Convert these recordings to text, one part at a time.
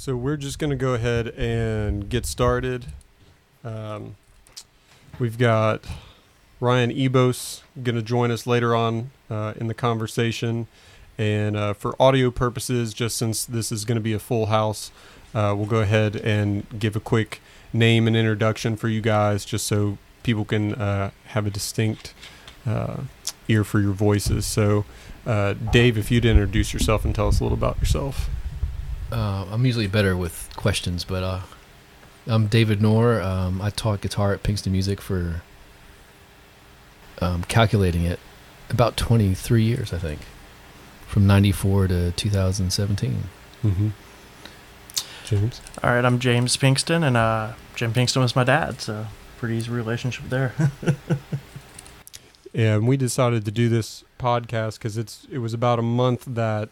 So we're just going to go ahead and get started. Um, we've got Ryan Ybos going to join us later on uh, in the conversation. And uh, for audio purposes, just since this is going to be a full house, uh, we'll go ahead and give a quick name and introduction for you guys, just so people can uh, have a distinct uh, ear for your voices. So, uh, Dave, if you'd introduce yourself and tell us a little about yourself. Uh, I'm usually better with questions, but uh, I'm David Knorr. Um, I taught guitar at Pinkston Music for um, calculating it about 23 years, I think, from 94 to 2017. Mm-hmm. James. All right, I'm James Pinkston, and uh, Jim Pinkston was my dad, so pretty easy relationship there. Yeah, and we decided to do this podcast because it's it was about a month that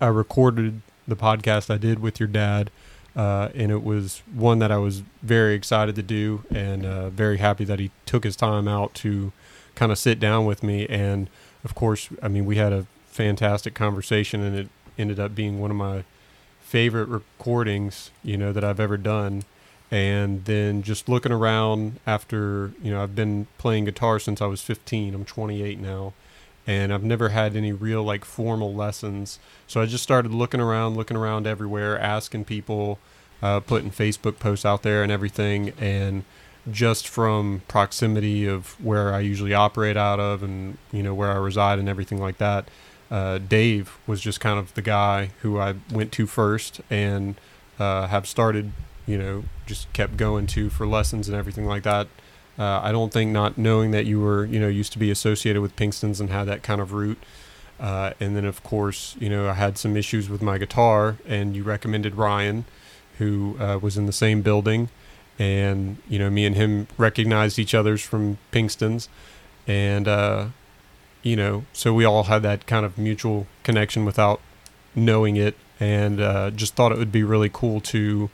I recorded the podcast I did with your dad, uh, and it was one that I was very excited to do and uh, very happy that he took his time out to kind of sit down with me. And of course, I mean, we had a fantastic conversation, and it ended up being one of my favorite recordings, you know, that I've ever done. And then just looking around after you know i've been playing guitar since i was 15 i'm 28 now and i've never had any real like formal lessons so i just started looking around looking around everywhere asking people uh, putting facebook posts out there and everything and just from proximity of where i usually operate out of and you know where i reside and everything like that uh, dave was just kind of the guy who i went to first and uh, have started you know, just kept going to for lessons and everything like that. Uh, I don't think not knowing that you were, you know, used to be associated with Pinkston's and had that kind of route. Uh, and then, of course, you know, I had some issues with my guitar, and you recommended Ryan, who uh, was in the same building. And, you know, me and him recognized each other's from Pinkston's. And, uh, you know, so we all had that kind of mutual connection without knowing it. And uh, just thought it would be really cool to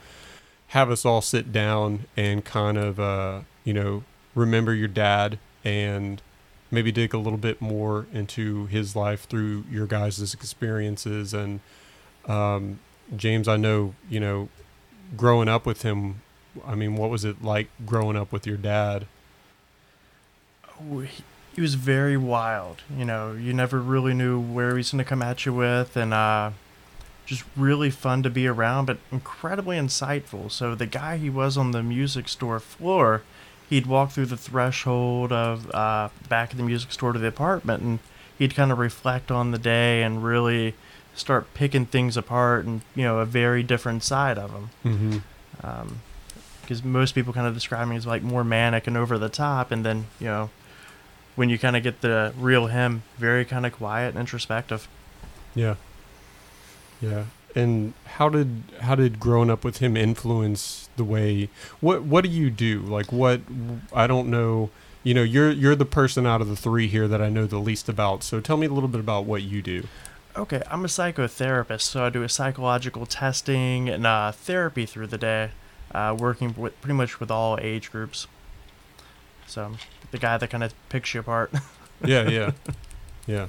have us all sit down and kind of uh, you know remember your dad and maybe dig a little bit more into his life through your guys' experiences. And um, James I know you know growing up with him I mean what was it like growing up with your dad? Oh, he, was very wild you know you never really knew where he's going to come at you with. And uh just really fun to be around, but incredibly insightful. So the guy he was on the music store floor, he'd walk through the threshold of uh, back of the music store to the apartment, and he'd kind of reflect on the day and really start picking things apart, and you know a very different side of him. mm-hmm. Um, because most people kind of describe me as like more manic and over the top, and then you know when you kind of get the real him, very kind of quiet and introspective. Yeah. Yeah. And how did how did growing up with him influence the way what what do you do? Like what I don't know, you know, you're you're the person out of the 3 here that I know the least about. So tell me a little bit about what you do. Okay, I'm a psychotherapist, so I do a psychological testing and uh, therapy through the day, uh, working with pretty much with all age groups. So the guy that kind of picks you apart. yeah, yeah, yeah.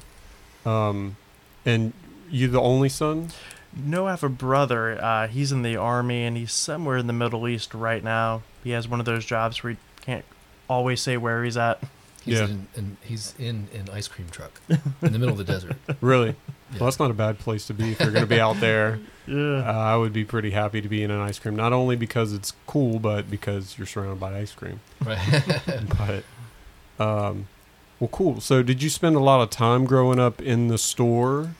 Um, and you the only son? No, I have a brother. Uh, he's in the army and he's somewhere in the Middle East right now. He has one of those jobs where he can't always say where he's at. He's Yeah. in, in he's in an ice cream truck in the middle of the desert. Really? Yeah. Well, that's not a bad place to be if you're going to be out there. Uh, Yeah. I would be pretty happy to be in an ice cream, not only because it's cool, but because you're surrounded by ice cream. Right. But, um, well, cool. So, did you spend a lot of time growing up in the store,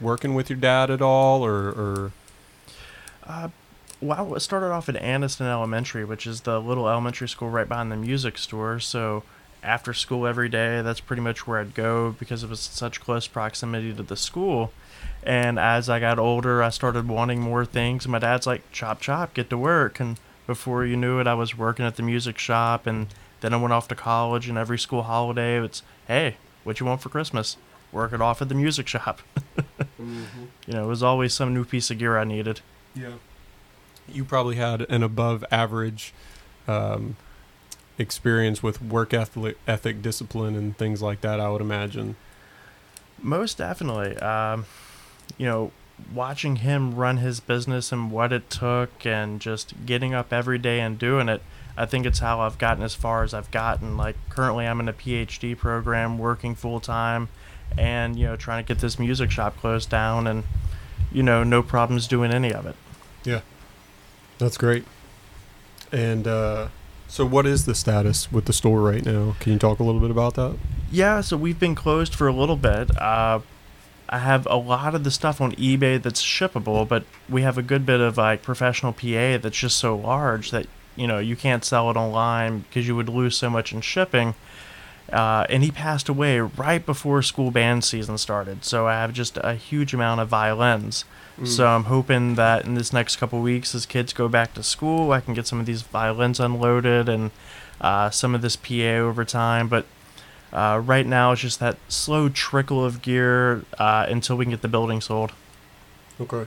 working with your dad at all, or, or Uh, well, I started off at Aniston Elementary, which is the little elementary school right behind the music store. So after school every day, that's pretty much where I'd go because it was such close proximity to the school. And as I got older, I started wanting more things. My dad's like, chop, chop, get to work. And before you knew it, I was working at the music shop. And then I went off to college. And every school holiday, it's, hey, what you want for Christmas? Work it off at the music shop. You know, it was always some new piece of gear I needed. Yeah. You probably had an above average um, experience with work ethic, ethic, discipline, and things like that, I would imagine. Most definitely. Um, you know, watching him run his business and what it took and just getting up every day and doing it i think it's how i've gotten as far as i've gotten like currently i'm in a phd program working full time and you know trying to get this music shop closed down and you know no problems doing any of it Yeah. That's great. And uh, so, what is the status with the store right now? Can you talk a little bit about that? Yeah, so we've been closed for a little bit. Uh, I have a lot of the stuff on eBay that's shippable, but we have a good bit of like professional PA that's just so large that you know you can't sell it online because you would lose so much in shipping. Uh, and he passed away right before school band season started, so I have just a huge amount of violins. So I'm hoping that in this next couple weeks, as kids go back to school, I can get some of these violins unloaded and uh, some of this PA over time. But uh, right now, it's just that slow trickle of gear uh, until we can get the building sold. Okay.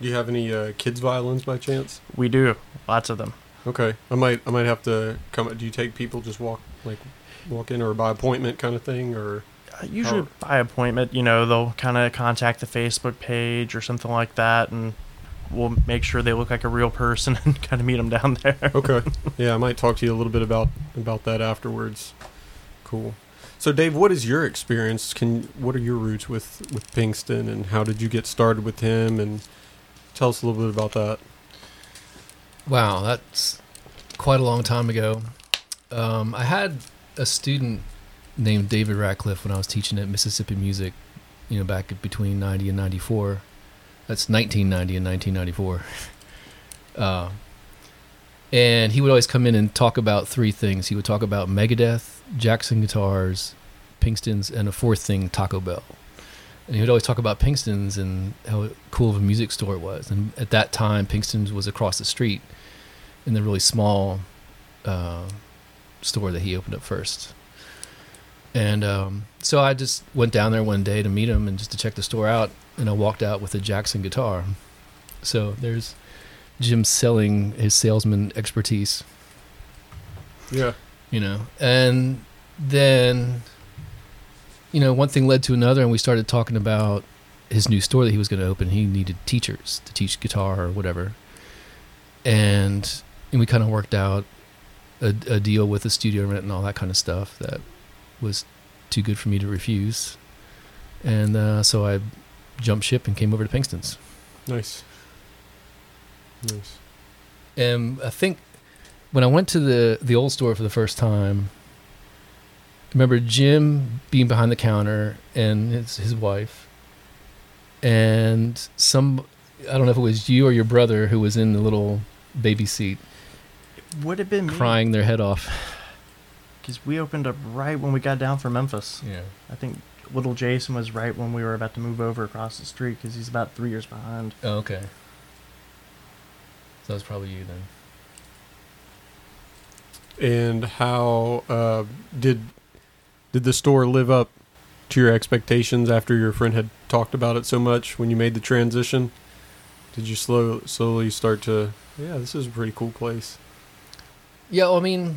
Do you have any uh, kids violins by chance? We do lots of them. Okay, I might I might have to come. Do you take people just walk like walk in or by appointment kind of thing or? Uh, usually How- by appointment, you know, they'll kind of contact the Facebook page or something like that, and we'll make sure they look like a real person and kind of meet them down there. Okay, yeah, I might talk to you a little bit about about that afterwards. Cool. So, Dave, what is your experience? Can what are your roots with with Pinkston, and how did you get started with him? And tell us a little bit about that. Wow, that's quite a long time ago. Um, I had a student named David Ratcliffe when I was teaching at Mississippi Music, you know, back between 90 and 94. That's 1990 and 1994. Uh, and he would always come in and talk about three things. He would talk about Megadeth, Jackson guitars, Pinkstons, and a fourth thing, Taco Bell. And he would always talk about Pinkstons and how cool of a music store it was. And at that time, Pinkstons was across the street in the really small uh, store that he opened up first. And um, so I just went down there one day to meet him and just to check the store out. And I walked out with a Jackson guitar. So there's Jim selling his salesman expertise, Yeah. you know. And then, you know, one thing led to another, and we started talking about his new store that he was going to open. He needed teachers to teach guitar or whatever. And, and we kind of worked out a, a deal with the studio rent and all that kind of stuff that was too good for me to refuse. And uh, so I jumped ship and came over to Pinkston's. Nice. Nice. And I think when I went to the the old store for the first time, I remember Jim being behind the counter and his his wife, and some I don't know if it was you or your brother who was in the little baby seat Would have been me. crying their head off. because we opened up right when we got down from Memphis. Yeah. I think little Jason was right when we were about to move over across the street because he's about three years behind. Oh, okay. So that was probably you then. And how uh, did did the store live up to your expectations after your friend had talked about it so much when you made the transition? Did you slow slowly start to yeah, this is a pretty cool place. Yeah, well, I mean,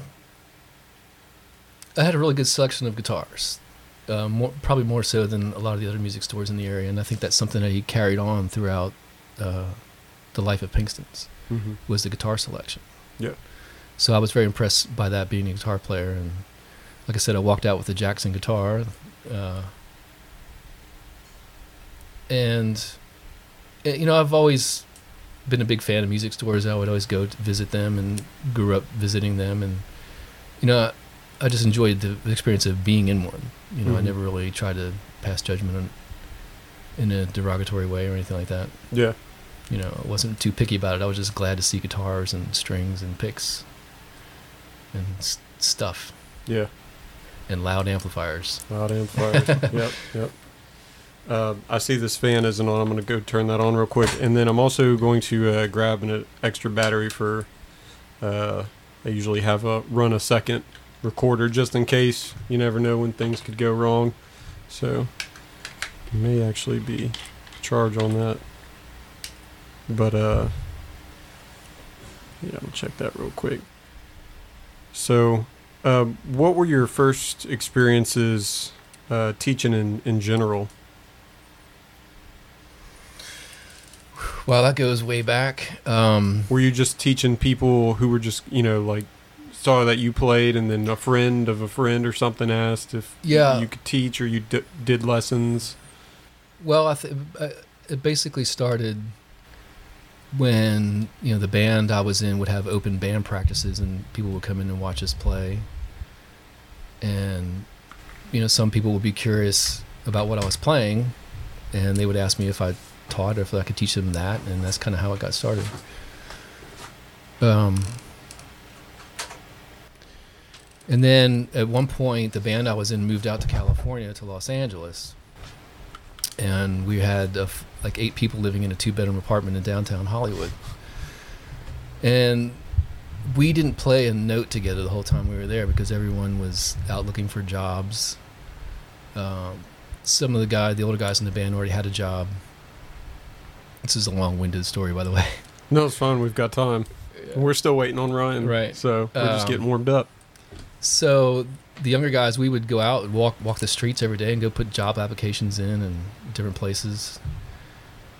I had a really good selection of guitars. Uh, more, probably more so than a lot of the other music stores in the area, and I think that's something that he carried on throughout uh, the life of Pinkston's Mm-hmm. was the guitar selection. Yeah. So I was very impressed by that being a guitar player, and like I said, I walked out with a Jackson guitar, uh, and eh, you know I've always been a big fan of music stores. I would always go to visit them, and grew up visiting them, and you know I, I just enjoyed the experience of being in one. You know, I Mhm. never really tried to pass judgment on, in a derogatory way or anything like that Yeah. you know, I wasn't too picky about it. I was just glad to see guitars and strings and picks and s- stuff Yeah. and loud amplifiers. Loud amplifiers. yep, yep. Uh, I see this fan isn't on. I'm going to go turn that on real quick, and then I'm also going to uh, grab an extra battery for. Uh, I usually have a run a second recorder just in case. You never know when things could go wrong, so may actually be charge on that. But uh, yeah, I'll check that real quick. So, um, what were your first experiences uh, teaching in, in general? Well, that goes way back. Um, Were you just teaching people who were just, you know, like saw that you played and then a friend of a friend or something asked if Yeah. you could teach or you d- did lessons? Well, I th- uh, it basically started when you know the band I was in would have open band practices, and people would come in and watch us play. And you know, some people would be curious about what I was playing, and they would ask me if I taught or if I could teach them that, and that's kind of how it got started. Um, and then at one point, the band I was in moved out to California to Los Angeles and we had uh, like eight people living in a two bedroom apartment in downtown Hollywood. And we didn't play a note together the whole time we were there because everyone was out looking for jobs. Um, some of the guy, the older guys in the band, already had a job. This is a long-winded story, by the way. No, it's fine. We've got time. We're still waiting on Ryan. Right. So we're just Um, getting warmed up. So the younger guys, we would go out and walk walk the streets every day and go put job applications in and different places.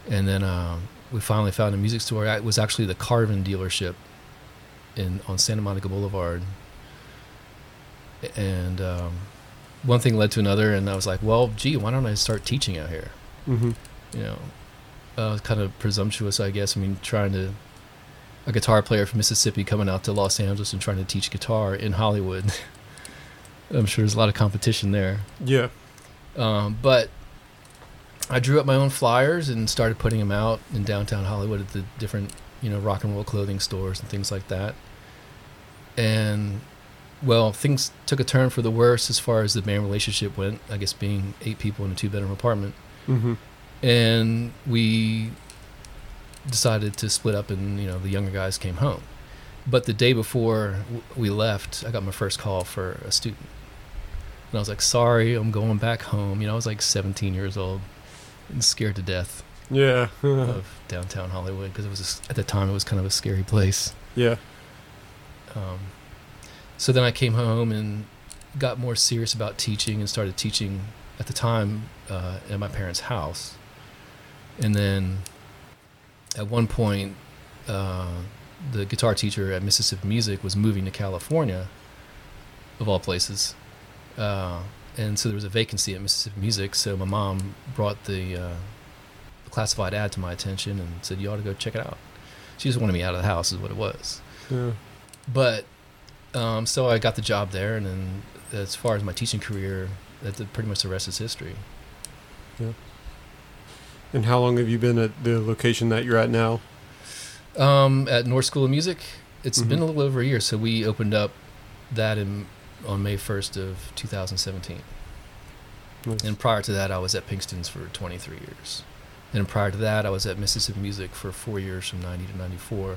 And then um, we finally found a music store. It was actually the Carvin dealership in on Santa Monica Boulevard. And um, one thing led to another, and I was like, "Well, gee, why don't I start teaching out here?" hmm You know, uh, kind of presumptuous, I guess. I mean, trying to a guitar player from Mississippi coming out to Los Angeles and trying to teach guitar in Hollywood. I'm sure there's a lot of competition there. Yeah. Um, but I drew up my own flyers and started putting them out in downtown Hollywood at the different, you know, rock and roll clothing stores and things like that. And well, things took a turn for the worse as far as the band relationship went. I guess being eight people in a two bedroom apartment hmm and we decided to split up and you know the younger guys came home but the day before we left i got my first call for a student and i was like sorry i'm going back home you know i was like 17 years old and scared to death Yeah. of downtown hollywood because it was a at the time it was kind of a scary place yeah. um, so then I came home and got more serious about teaching and started teaching at the time uh, at my parents' house. And then at one point, uh, the guitar teacher at Mississippi Music was moving to California, of all places. Uh, and so there was a vacancy at Mississippi Music. So my mom brought the uh, classified ad to my attention and said, "You ought to go check it out." She just wanted me out of the house, is what it was Yeah. but um, so I got the job there, and then as far as my teaching career, that the, pretty much the rest is history. And how long have you been at the location that you're at now? Um, at Knorr School of Music, it's Mhm. been a little over a year. So we opened up that in on May first of 2017. Nice. And prior to that, I was at Pinkston's for 23 years. And prior to that, I was at Mississippi Music for four years, from 90 to 94.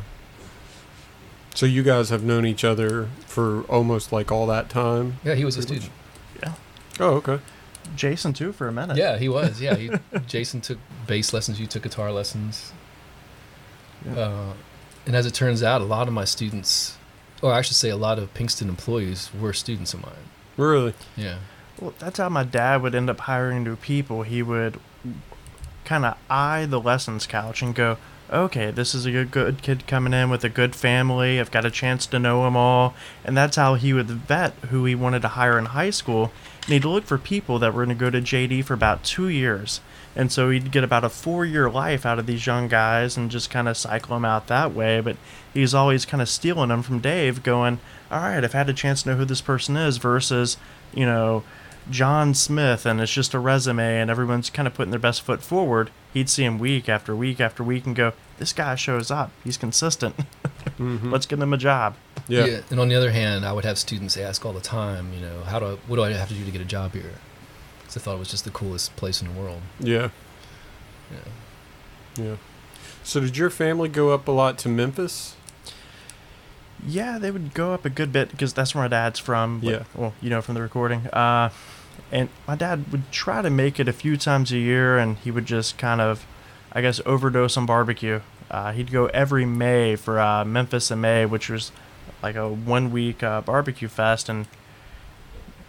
So you guys have known each other for almost like all that time. Yeah, he was a student. much. student. Oh, okay. Jason too for a minute. Yeah, he was. Yeah, he, Jason took bass lessons. You took guitar lessons. Yeah. Uh, and as it turns out, a lot of my students, or I should say, a lot of Pinkston employees were students of mine. Really? Yeah. Well, that's how my dad would end up hiring new people. He would kind of eye the lessons couch and go, okay, this is a good, kid coming in with a good family. I've got a chance to know them all. And that's how he would vet who he wanted to hire in high school. And he'd look for people that were going to go to JD for about two years. And so he'd get about a four year life out of these young guys and just kind of cycle them out that way. But he's always kind of stealing them from Dave, going, all right, I've had a chance to know who this person is versus, you know, John Smith and it's just a resume and everyone's kind of putting their best foot forward. He'd see him week after week after week and go, this guy shows up. He's consistent. Mm-hmm. Let's give him a job. yeah. And on the other hand, I would have students ask all the time, you know, how do I, what do I have to do to get a job here? Because I thought it was just the coolest place in the world. Yeah. Yeah. Yeah. So did your family go up a lot to Memphis? Yeah, they would go up a good bit because that's where my dad's from. but- Yeah. Well, you know, from the recording. Uh, and my dad would try to make it a few times a year and he would just kind of, I guess, overdose on barbecue. Uh, he'd go every May for uh, Memphis in May, which was like a one week uh, barbecue fest. And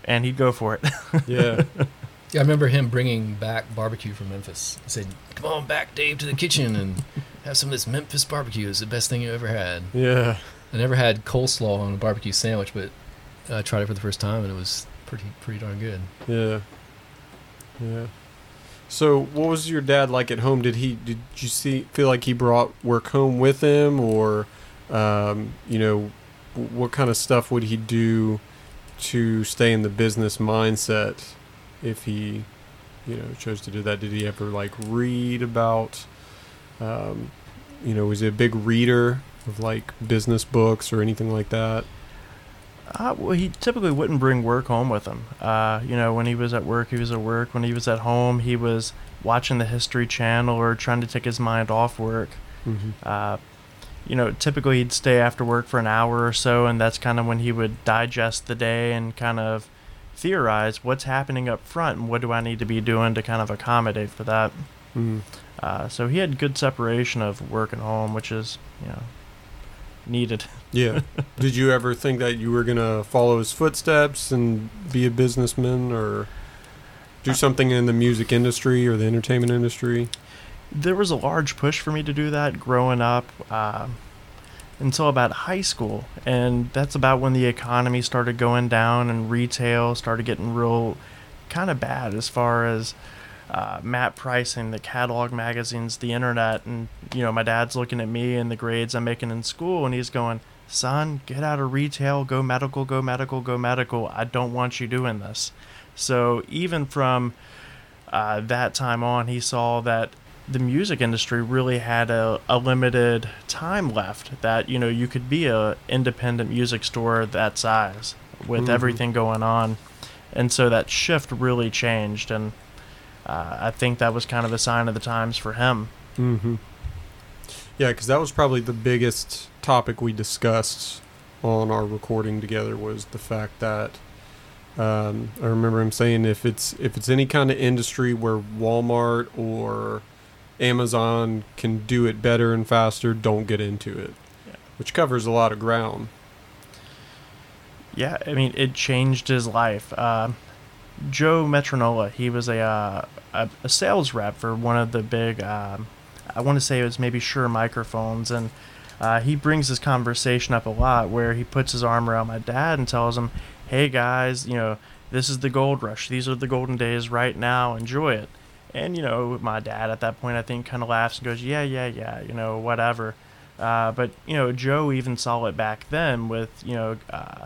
and he'd go for it. Yeah. Yeah, I remember him bringing back barbecue from Memphis. He said, "Come on back, Dave, to the kitchen," and have some of this Memphis barbecue. It's the best thing you ever had. Yeah. I never had coleslaw on a barbecue sandwich, but I tried it for the first time and it was pretty pretty darn good. Yeah. Yeah. So, what was your dad like at home? Did he did you see feel like he brought work home with him, or, um, you know, what kind of stuff would he do to stay in the business mindset if he, you know, chose to do that? Did he ever like read about, um, you know, was he a big reader of like business books or anything like that? Uh, well, he typically wouldn't bring work home with him. Uh, you know, when he was at work, he was at work. When he was at home, he was watching the History Channel or trying to take his mind off work. Mm-hmm. Uh, you know, typically he'd stay after work for an hour or so, and that's kind of when he would digest the day and kind of theorize what's happening up front and what do I need to be doing to kind of accommodate for that. Mm-hmm. Uh, so he had good separation of work and home, which is, you know, needed. Yeah. Did you ever think that you were gonna follow his footsteps and be a businessman or do something in the music industry or the entertainment industry? there was a large push for me to do that growing up uh, until about high school and that's about when the economy started going down and retail started getting real kind of bad as far as uh, map pricing the catalog magazines the internet and you know my dad's looking at me and the grades i'm making in school and he's going son get out of retail go medical go medical go medical. I don't want you doing this. So even from uh, that time on he saw that the music industry really had a, a limited time left that you know you could be a independent music store that size with Mhm. everything going on. And so that shift really changed and uh, i think that was kind of a sign of the times for him Mm-hmm. Yeah, because that was probably the biggest topic we discussed on our recording together was the fact that um, I remember him saying if it's if it's any kind of industry where Walmart or Amazon can do it better and faster, don't get into it. Yeah. Which covers a lot of ground. yeah i mean it changed his life uh, joe metronola he was a, uh, a, a sales rep for one of the big um, i want to say it was maybe Shure microphones and uh, he brings this conversation up a lot where he puts his arm around my dad and tells him hey guys you know this is the gold rush. These are the golden days right now. Enjoy it. And you know my dad at that point i think kind of laughs and goes yeah yeah yeah you know whatever. Uh, but you know joe even saw it back then with you know uh,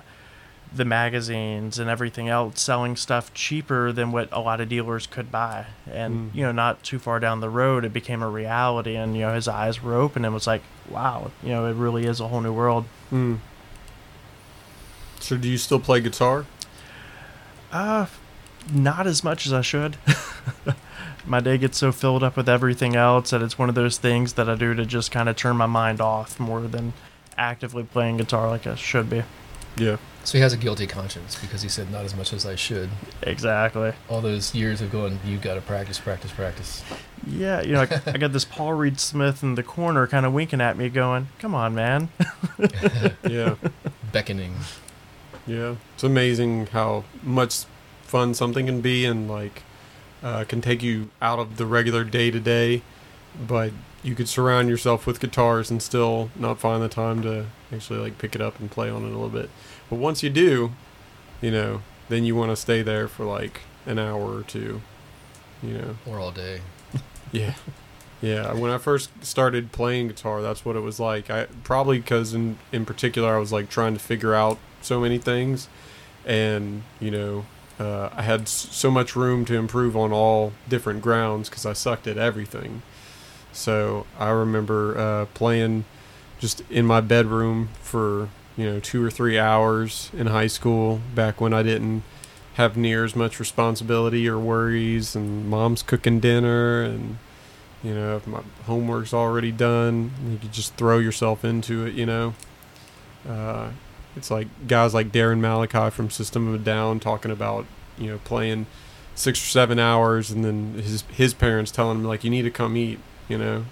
the magazines and everything else selling stuff cheaper than what a lot of dealers could buy and Mm. you know not too far down the road it became a reality and you know his eyes were open and was like wow you know it really is a whole new world Mm. So do you still play guitar? uh not as much as i should my day gets so filled up with everything else that it's one of those things that i do to just kind of turn my mind off more than actively playing guitar like i should be Yeah. So he has a guilty conscience because he said not as much as I should. exactly All those years of going, you got to practice, practice, practice. Yeah, you know, I, I got this Paul Reed Smith in the corner kind of winking at me, going, Come on, man. Yeah. Beckoning. Yeah, it's amazing how much fun something can be, and like uh, can take you out of the regular day to day. But you could surround yourself with guitars and still not find the time to actually like pick it up and play on it a little bit. But once you do, you know, then you want to stay there for like an hour or two. You know. Or all day. Yeah. Yeah, when I first started playing guitar, that's what it was like. I probably because in in particular I was like trying to figure out so many things, and you know, uh, I had so much room to improve on all different grounds because I sucked at everything. So I remember uh, playing just in my bedroom for you know two or three hours in high school back when I didn't have near as much responsibility or worries and mom's cooking dinner and you know if my homework's already done you could just throw yourself into it you know? Uh, it's like guys like Daron Malakian from system of a down talking about you know playing six or seven hours and then his his parents telling him like you need to come eat you know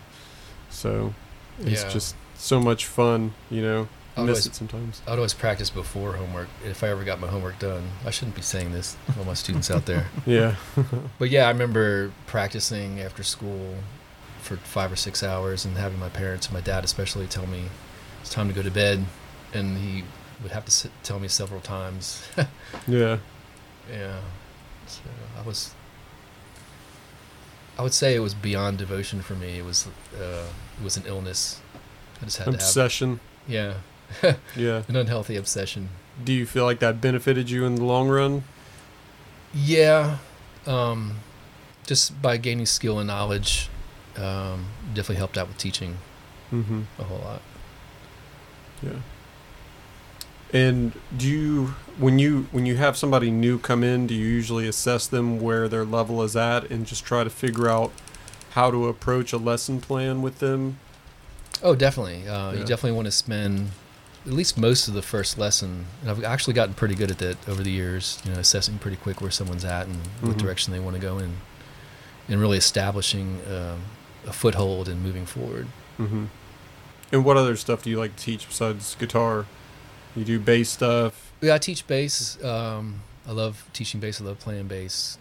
so it's Yeah. just so much fun you know I miss always, it sometimes I'd always practice before homework if I ever got my homework done. I shouldn't be saying this to all my students out there. yeah But yeah, I remember practicing after school for five or six hours, and having my parents, and my dad especially, tell me it's time to go to bed, and he would have to sit, tell me several times. Yeah. yeah, so I was. I would say it was beyond devotion for me. It was uh, it was an illness. I just had to have Obsession. yeah Yeah. an unhealthy obsession. Do you feel like that benefited you in the long run? Yeah, um, just by gaining skill and knowledge, um, definitely helped out with teaching Mm-hmm. a whole lot. Yeah. And do you when you when you have somebody new come in, do you usually assess them where their level is at and just try to figure out how to approach a lesson plan with them? Oh, definitely. Uh, You definitely want to spend at least most of the first lesson. And I've actually gotten pretty good at that over the years. You know, assessing pretty quick where someone's at and what Mhm. direction they want to go in, and really establishing um, a foothold and moving forward. Mm-hmm. And what other stuff do you like to teach besides guitar? You do bass stuff. Yeah, I teach bass. Um, I love teaching bass. I love playing bass.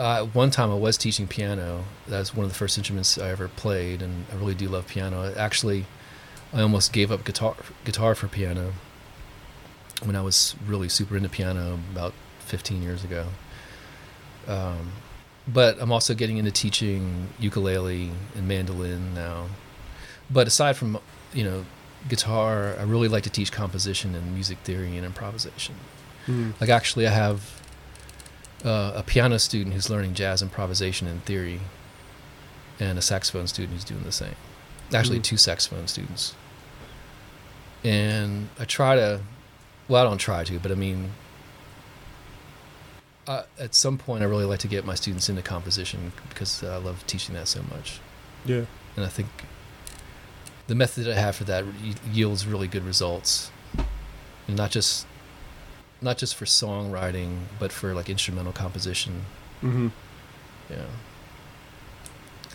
Uh, one time I was teaching piano. That's one of the first instruments I ever played, and I really do love piano. Actually, I almost gave up guitar guitar for piano when I was really super into piano about 15 years ago. Um, but I'm also getting into teaching ukulele and mandolin now. But aside from you know guitar, I really like to teach composition and music theory and improvisation. Mm. Like actually, I have uh, a piano student who's learning jazz improvisation and theory, and a saxophone student who's doing the same. Actually, Mhm. two saxophone students. And I try to, well, I don't try to, but I mean, uh, at some point, I really like to get my students into composition because I love teaching that so much Yeah. and I think the method I have for that yields really good results, and not just not just for songwriting, but for like instrumental composition. Mm-hmm. Yeah.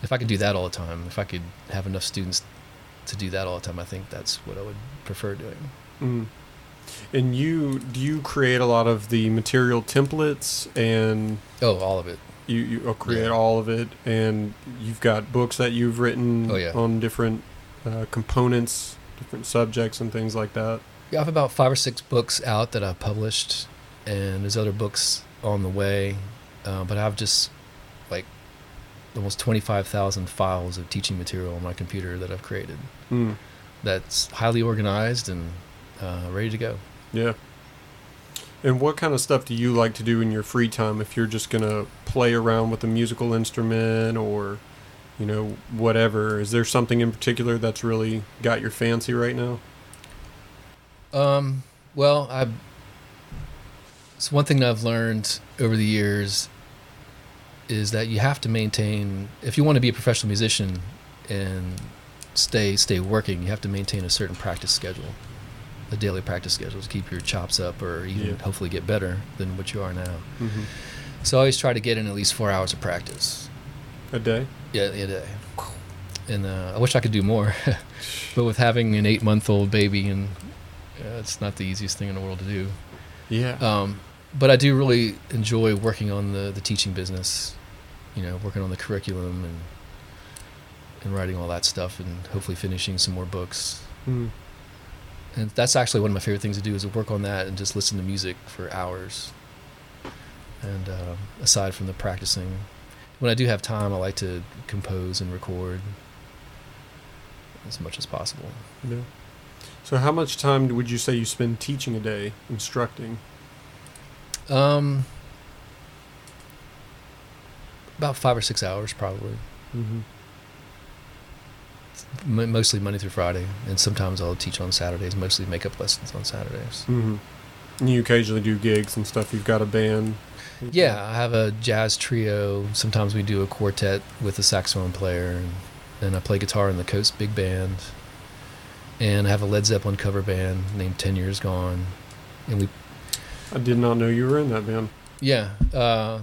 If I could do that all the time, if I could have enough students to do that all the time, I think that's what I would prefer doing. Mm. And you do you create a lot of the material templates and Oh, all of it. you, you uh, create Yeah. all of it and you've got books that you've written Oh, yeah. on different uh, components different subjects and things like that Yeah, I have about five or six books out that I've published, and there's other books on the way. Uh, but I have just like almost 25,000 files of teaching material on my computer that I've created. mm. That's highly organized and uh, ready to go. yeah and what kind of stuff do you like to do in your free time if you're just gonna play around with a musical instrument or you know whatever is there something in particular that's really got your fancy right now Um, well, I. It's one thing that I've learned over the years is that you have to maintain if you want to be a professional musician and stay stay working, you have to maintain a certain practice schedule, a daily practice schedule to keep your chops up or even Yeah. hopefully get better than what you are now. mm-hmm. So I always try to get in at least four hours of practice. a day Yeah, day. And uh, I wish I could do more, but with having an eight-month-old baby, and uh, it's not the easiest thing in the world to do. yeah Um, but I do really enjoy working on the, the teaching business, you know, working on the curriculum and and writing all that stuff, and hopefully finishing some more books. mm. And that's actually one of my favorite things to do is to work on that and just listen to music for hours. And um, aside from the practicing, when I do have time, I like to compose and record as much as possible. Yeah. So, how much time would you say you spend teaching a day, instructing? Um, about five or six hours, probably. Mm-hmm. M- mostly Monday through Friday, and sometimes I'll teach on Saturdays. Mostly makeup lessons on Saturdays. Mm-hmm. And you occasionally do gigs and stuff. You've got a band. Yeah, I have a jazz trio. Sometimes we do a quartet with a saxophone player, and, and I play guitar in the Coast Big Band. And I have a Led Zeppelin cover band named Ten Years Gone, and we I did not know you were in that band. yeah. Uh,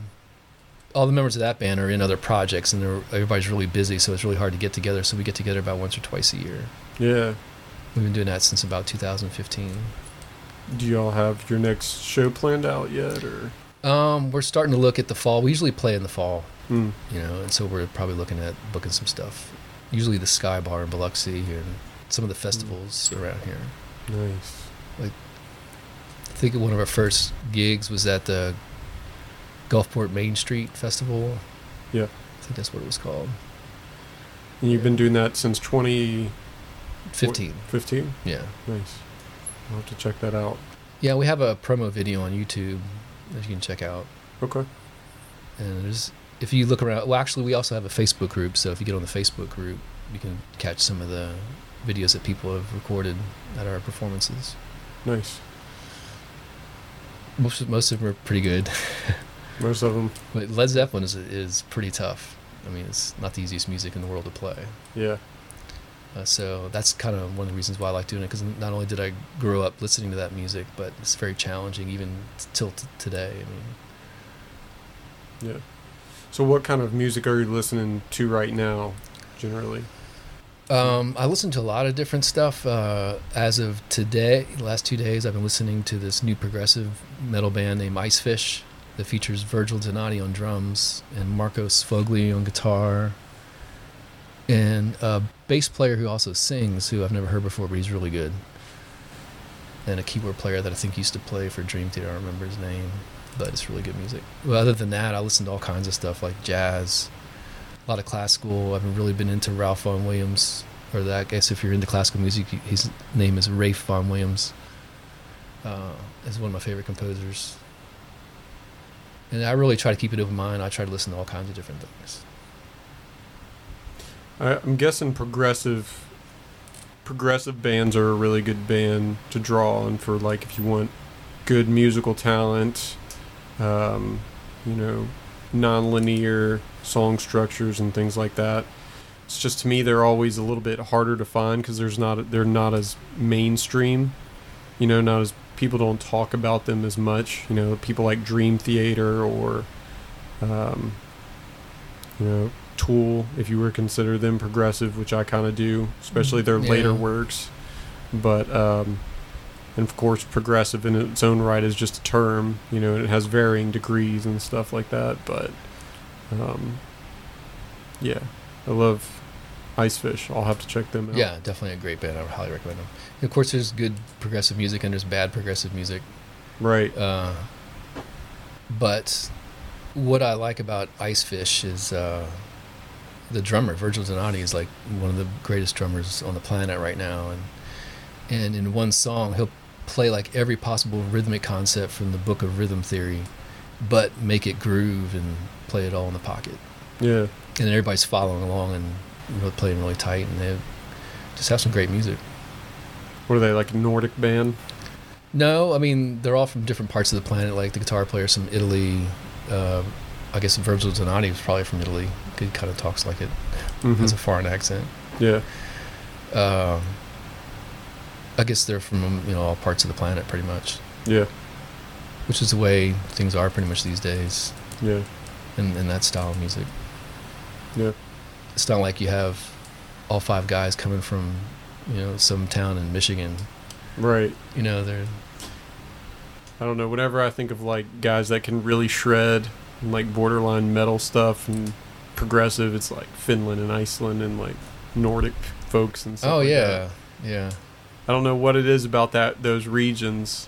all the members of that band are in other projects, and they're, everybody's really busy, so it's really hard to get together. So we get together about once or twice a year. Yeah. We've been doing that since about 2015. Do y'all have your next show planned out yet, or? Um, we're starting to look at the fall. We usually play in the fall. Mm. you know, and so we're probably looking at booking some stuff. Usually the Sky Bar in Biloxi and some of the festivals around here. Nice. Like, I think one of our first gigs was at the Gulfport Main Street Festival. Yeah. I think that's what it was called. And you've been doing that since 2015? 15. Yeah. Nice. I'll have to check that out. Yeah, we have a promo video on YouTube that you can check out. Okay. And there's, if you look around, well, actually, we also have a Facebook group. So if you get on the Facebook group, you can catch some of the videos that people have recorded at our performances. Nice. Most, most of them are pretty good. Most of them. But Led Zeppelin is, is pretty tough. I mean, it's not the easiest music in the world to play. Yeah. Uh, so that's kind of one of the reasons why I like doing it because not only did I grow up listening to that music, but it's very challenging even t- till t- today. I mean, Yeah. So, what kind of music are you listening to right now, generally? um, I listen to a lot of different stuff. Uh, as of today, last two days, I've been listening to this new progressive metal band named Icefish that features Virgil Donati on drums and Marco Sfogli on guitar. And a bass player who also sings, who I've never heard before, but he's really good. And a keyboard player that I think used to play for Dream Theater. I don't remember his name, but it's really good music. Well, other than that, I listen to all kinds of stuff like jazz, a lot of classical. I've really been into Ralph Vaughan Williams, or that, I guess if you're into classical music, his name is Rafe Vaughan Williams. Uh, is one of my favorite composers. And I really try to keep it open mind. I try to listen to all kinds of different things. I, I'm guessing progressive. Progressive bands are a really good band to draw on for like if you want good musical talent, um, you know, non-linear song structures and things like that. It's just to me they're always a little bit harder to find because there's not they're not as mainstream, you know, not as people don't talk about them as much. You know, people like Dream Theater or, um, you know, Tool, if you were to consider them progressive, which I kind of do, especially their later works. But, um, and of course, progressive in its own right is just a term, you know, and it has varying degrees and stuff like that. But, um, yeah, I love Icefish. I'll have to check them out. Yeah, definitely a great band. I would highly recommend them. And of course, there's good progressive music and there's bad progressive music. Right. Uh, but what I like about Icefish is uh, the drummer Virgil Donati is like one of the greatest drummers on the planet right now, and and in one song he'll play like every possible rhythmic concept from the Book of Rhythm Theory, but make it groove and play it all in the pocket, Yeah. and then everybody's following along and really playing really tight, and they just have some great music. What are they, like a Nordic band? No, I mean they're all from different parts of the planet. Like the guitar player's from Italy. Uh, I guess Virgil Donati was probably from Italy. He kind of talks like it Mhm. has a foreign accent. Yeah. Um, I guess they're from you know all parts of the planet pretty much, Yeah. which is the way things are pretty much these days Yeah. in, in that style of music. Yeah. It's not like you have all five guys coming from you know some town in Michigan. Right. You know they're I don't know. Whenever I think of like guys that can really shred and like borderline metal stuff and progressive, it's like Finland and Iceland and like Nordic folks and stuff. oh like yeah that. yeah I don't know what it is about that those regions.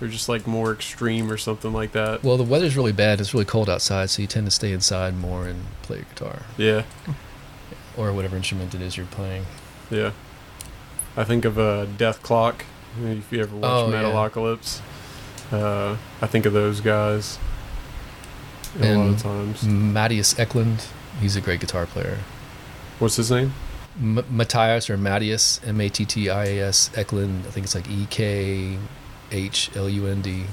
They're just like more extreme or something like that. Well, the weather's really bad. It's really cold outside, so you tend to stay inside more and play your guitar Yeah. or whatever instrument it is you're playing. Yeah. I think of uh, Dethklok. If you ever watch Oh, yeah. Metalocalypse, uh, I think of those guys a lot of times. Mattias Eklundh, he's a great guitar player. What's his name? M- Matthias or Matthias, M A T T I A S Eklundh. I think it's like E K H L U N D.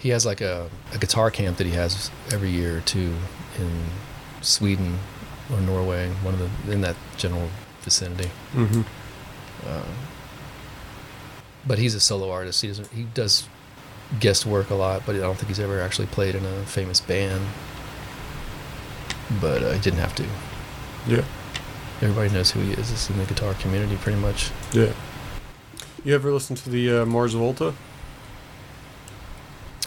He has like a, a guitar camp that he has every year or two in Sweden or Norway, one of the in that general vicinity. Mm-hmm. Um, but he's a solo artist. He doesn't. He does guest work a lot, but I don't think he's ever actually played in a famous band. But uh, he didn't have to. Yeah. Everybody knows who he is. It's in the guitar community, pretty much. Yeah. You ever listen to the uh, Mars Volta?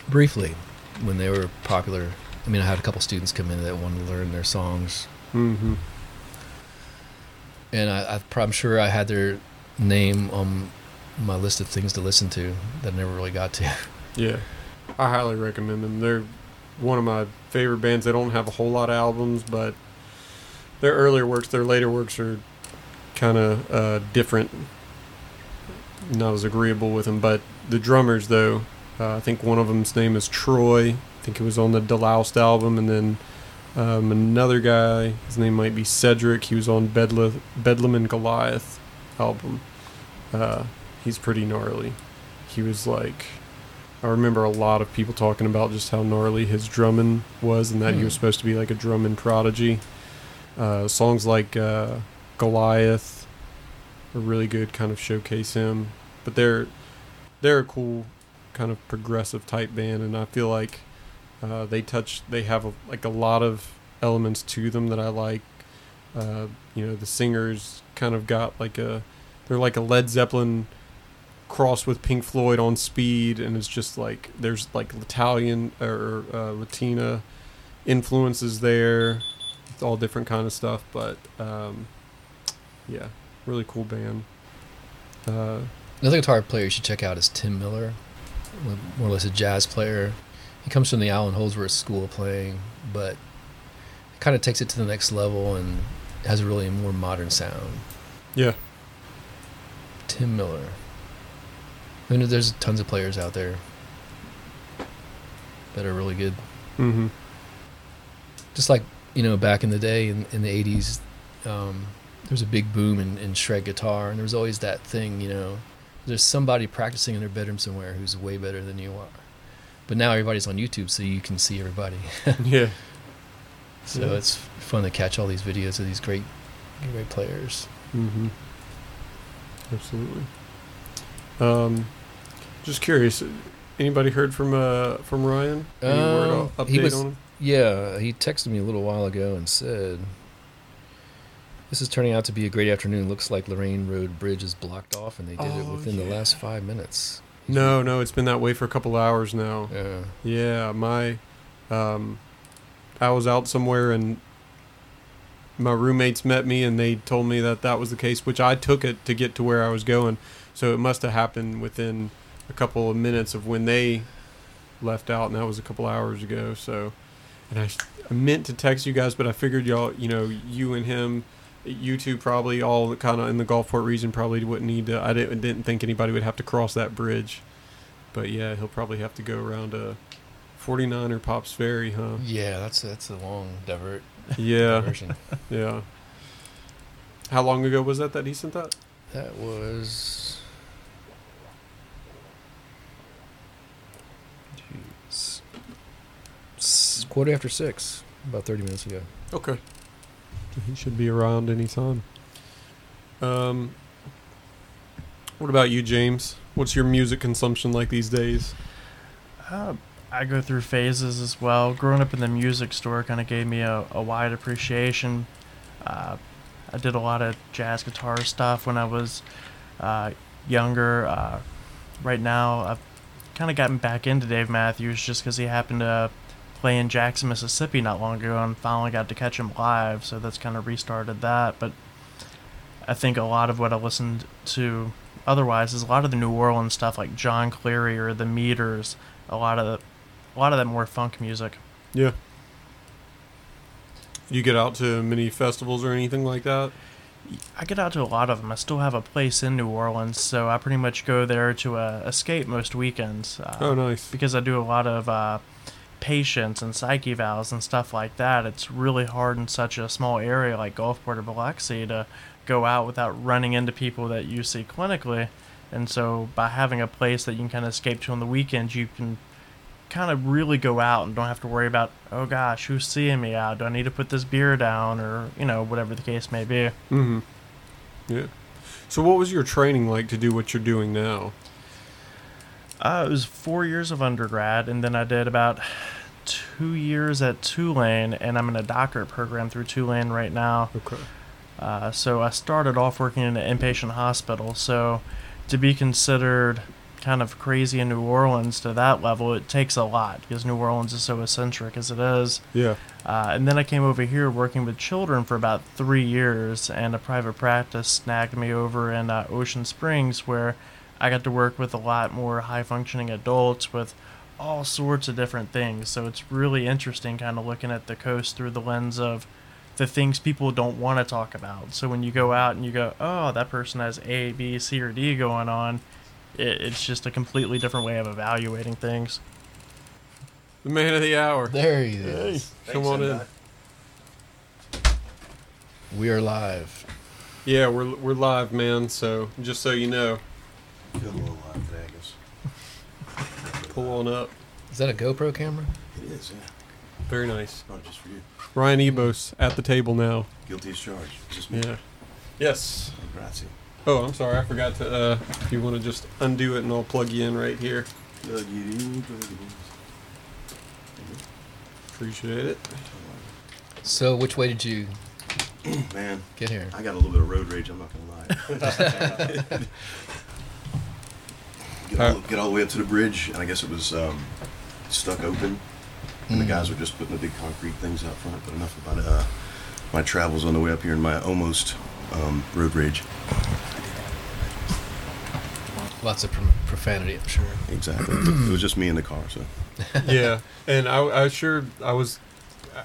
Briefly, when they were popular I mean, I had a couple students come in that wanted to learn their songs, Mm-hmm. and I, I'm sure I had their name on my list of things to listen to that I never really got to. Yeah, I highly recommend them. They're one of my favorite bands. They don't have a whole lot of albums, but their earlier works, their later works are kind of uh, different. Not as agreeable with them, but the drummers though, uh, I think one of them's name is Troy. I think it was on the Deloused album, and then um, another guy, his name might be Cedric. He was on Bedla- Bedlam and Goliath album. Uh, he's pretty gnarly. He was like, I remember a lot of people talking about just how gnarly his drumming was, and that he was Hmm. supposed to be like a drumming prodigy. Uh, songs like uh, Goliath are really good, kind of showcase him. But they're they're a cool kind of progressive type band, and I feel like uh, they touch they have a, like a lot of elements to them that I like. Uh, you know, the singers kind of got like a they're like a Led Zeppelin crossed with Pink Floyd on speed, and it's just like there's like Italian or uh, Latina influences there. It's all different kind of stuff, but um, yeah, really cool band. Uh, Another guitar player you should check out is Tim Miller, more or less a jazz player. He comes from the Allan Holdsworth School of Playing, but kind of takes it to the next level and has a really more modern sound. yeah, Tim Miller. I mean, there's tons of players out there that are really good. mm-hmm. Just like you know, back in the day in, in the '80s, um, there was a big boom in, in shred guitar, and there was always that thing, you know, there's somebody practicing in their bedroom somewhere who's way better than you are. But now everybody's on YouTube, so you can see everybody. yeah, So Yeah. it's fun to catch all these videos of these great, great players. mm-hmm. absolutely. Um, just curious, anybody heard from uh from Ryan? Any word Um, update he was- on him? Yeah, he texted me a little while ago and said, "This is turning out to be a great afternoon. Looks like Lorraine Road Bridge is blocked off, and they did it Oh, within the last five minutes." No, no, it's been that way for a couple hours now. Yeah. Yeah, my um I was out somewhere and my roommates met me and they told me that that was the case, which I took it to get to where I was going. So it must have happened within a couple of minutes of when they left out, and that was a couple hours ago. So, and I, I meant to text you guys, but I figured y'all, you know, you and him, you two probably all kind of in the Gulfport region probably wouldn't need to. I didn't didn't think anybody would have to cross that bridge, but yeah, he'll probably have to go around a 49er Pops Ferry, huh? Yeah, that's that's a long divert. Yeah, diversion. yeah. How long ago was that that he sent that? That was. S- quarter after six, about 30 minutes ago. Okay. He should be around anytime. Um, what about you, James? What's your music consumption like these days? Uh, I go through phases as well. Growing up in the music store kind of gave me a, a wide appreciation. Uh, I did a lot of jazz guitar stuff when I was uh, younger. Uh, right now, I've kind of gotten back into Dave Matthews just because he happened to play in Jackson, Mississippi not long ago and finally got to catch him live. So that's kind of restarted that. But I think a lot of what I listened to otherwise is a lot of the New Orleans stuff like Jon Cleary or the Meters. A lot of the, a lot of that more funk music. Yeah. You get out to many festivals or anything like that? I get out to a lot of them. I still have a place in New Orleans, so I pretty much go there to uh, escape most weekends. Uh, Oh, nice. Because I do a lot of uh, patients and psych evals and stuff like that. It's really hard in such a small area like Gulfport or Biloxi to go out without running into people that you see clinically. And so by having a place that you can kind of escape to on the weekends, you can kind of really go out and don't have to worry about, oh gosh, who's seeing me out? Do I need to put this beer down? Or, you know, whatever the case may be. Mm-hmm. Yeah. So, what was your training like to do what you're doing now? Uh, it was four years of undergrad, and then I did about two years at Tulane, and I'm in a doctorate program through Tulane right now. Okay. Uh, so I started off working in an inpatient hospital. So to be considered kind of crazy in New Orleans to that level, it takes a lot because New Orleans is so eccentric as it is. Yeah. Uh, and then I came over here working with children for about three years, and a private practice snagged me over in uh, Ocean Springs, where I got to work with a lot more high functioning adults with all sorts of different things. So it's really interesting kind of looking at the coast through the lens of the things people don't want to talk about. So when you go out and you go, oh, that person has A, B, C, or D going on, it, it's just a completely different way of evaluating things. The man of the hour. There he is. Come on in. We are live. Yeah, we're we're live, man. So just so you know, Feel a little live today, I pull on up. Is that a GoPro camera? It is, yeah. Very nice. Not just for you. Ryan Ybos at the table now. Guilty as charged. Just me. Yeah. Yes. Grazie. Oh, I'm sorry. I forgot to. Uh, if you want to just undo it, and I'll plug you in right here. Plug it in, plug it Appreciate it. So, which way did you. Man, get here? I got a little bit of road rage, I'm not gonna lie. get, all, get all the way up to the bridge, and I guess it was um, stuck open, and the Mm. guys were just putting the big concrete things out front. But enough about uh, my travels on the way up here and my almost um, road rage. Lots of pro- profanity, I'm sure. Exactly. it was just me in the car, so. yeah, and I, I sure I was,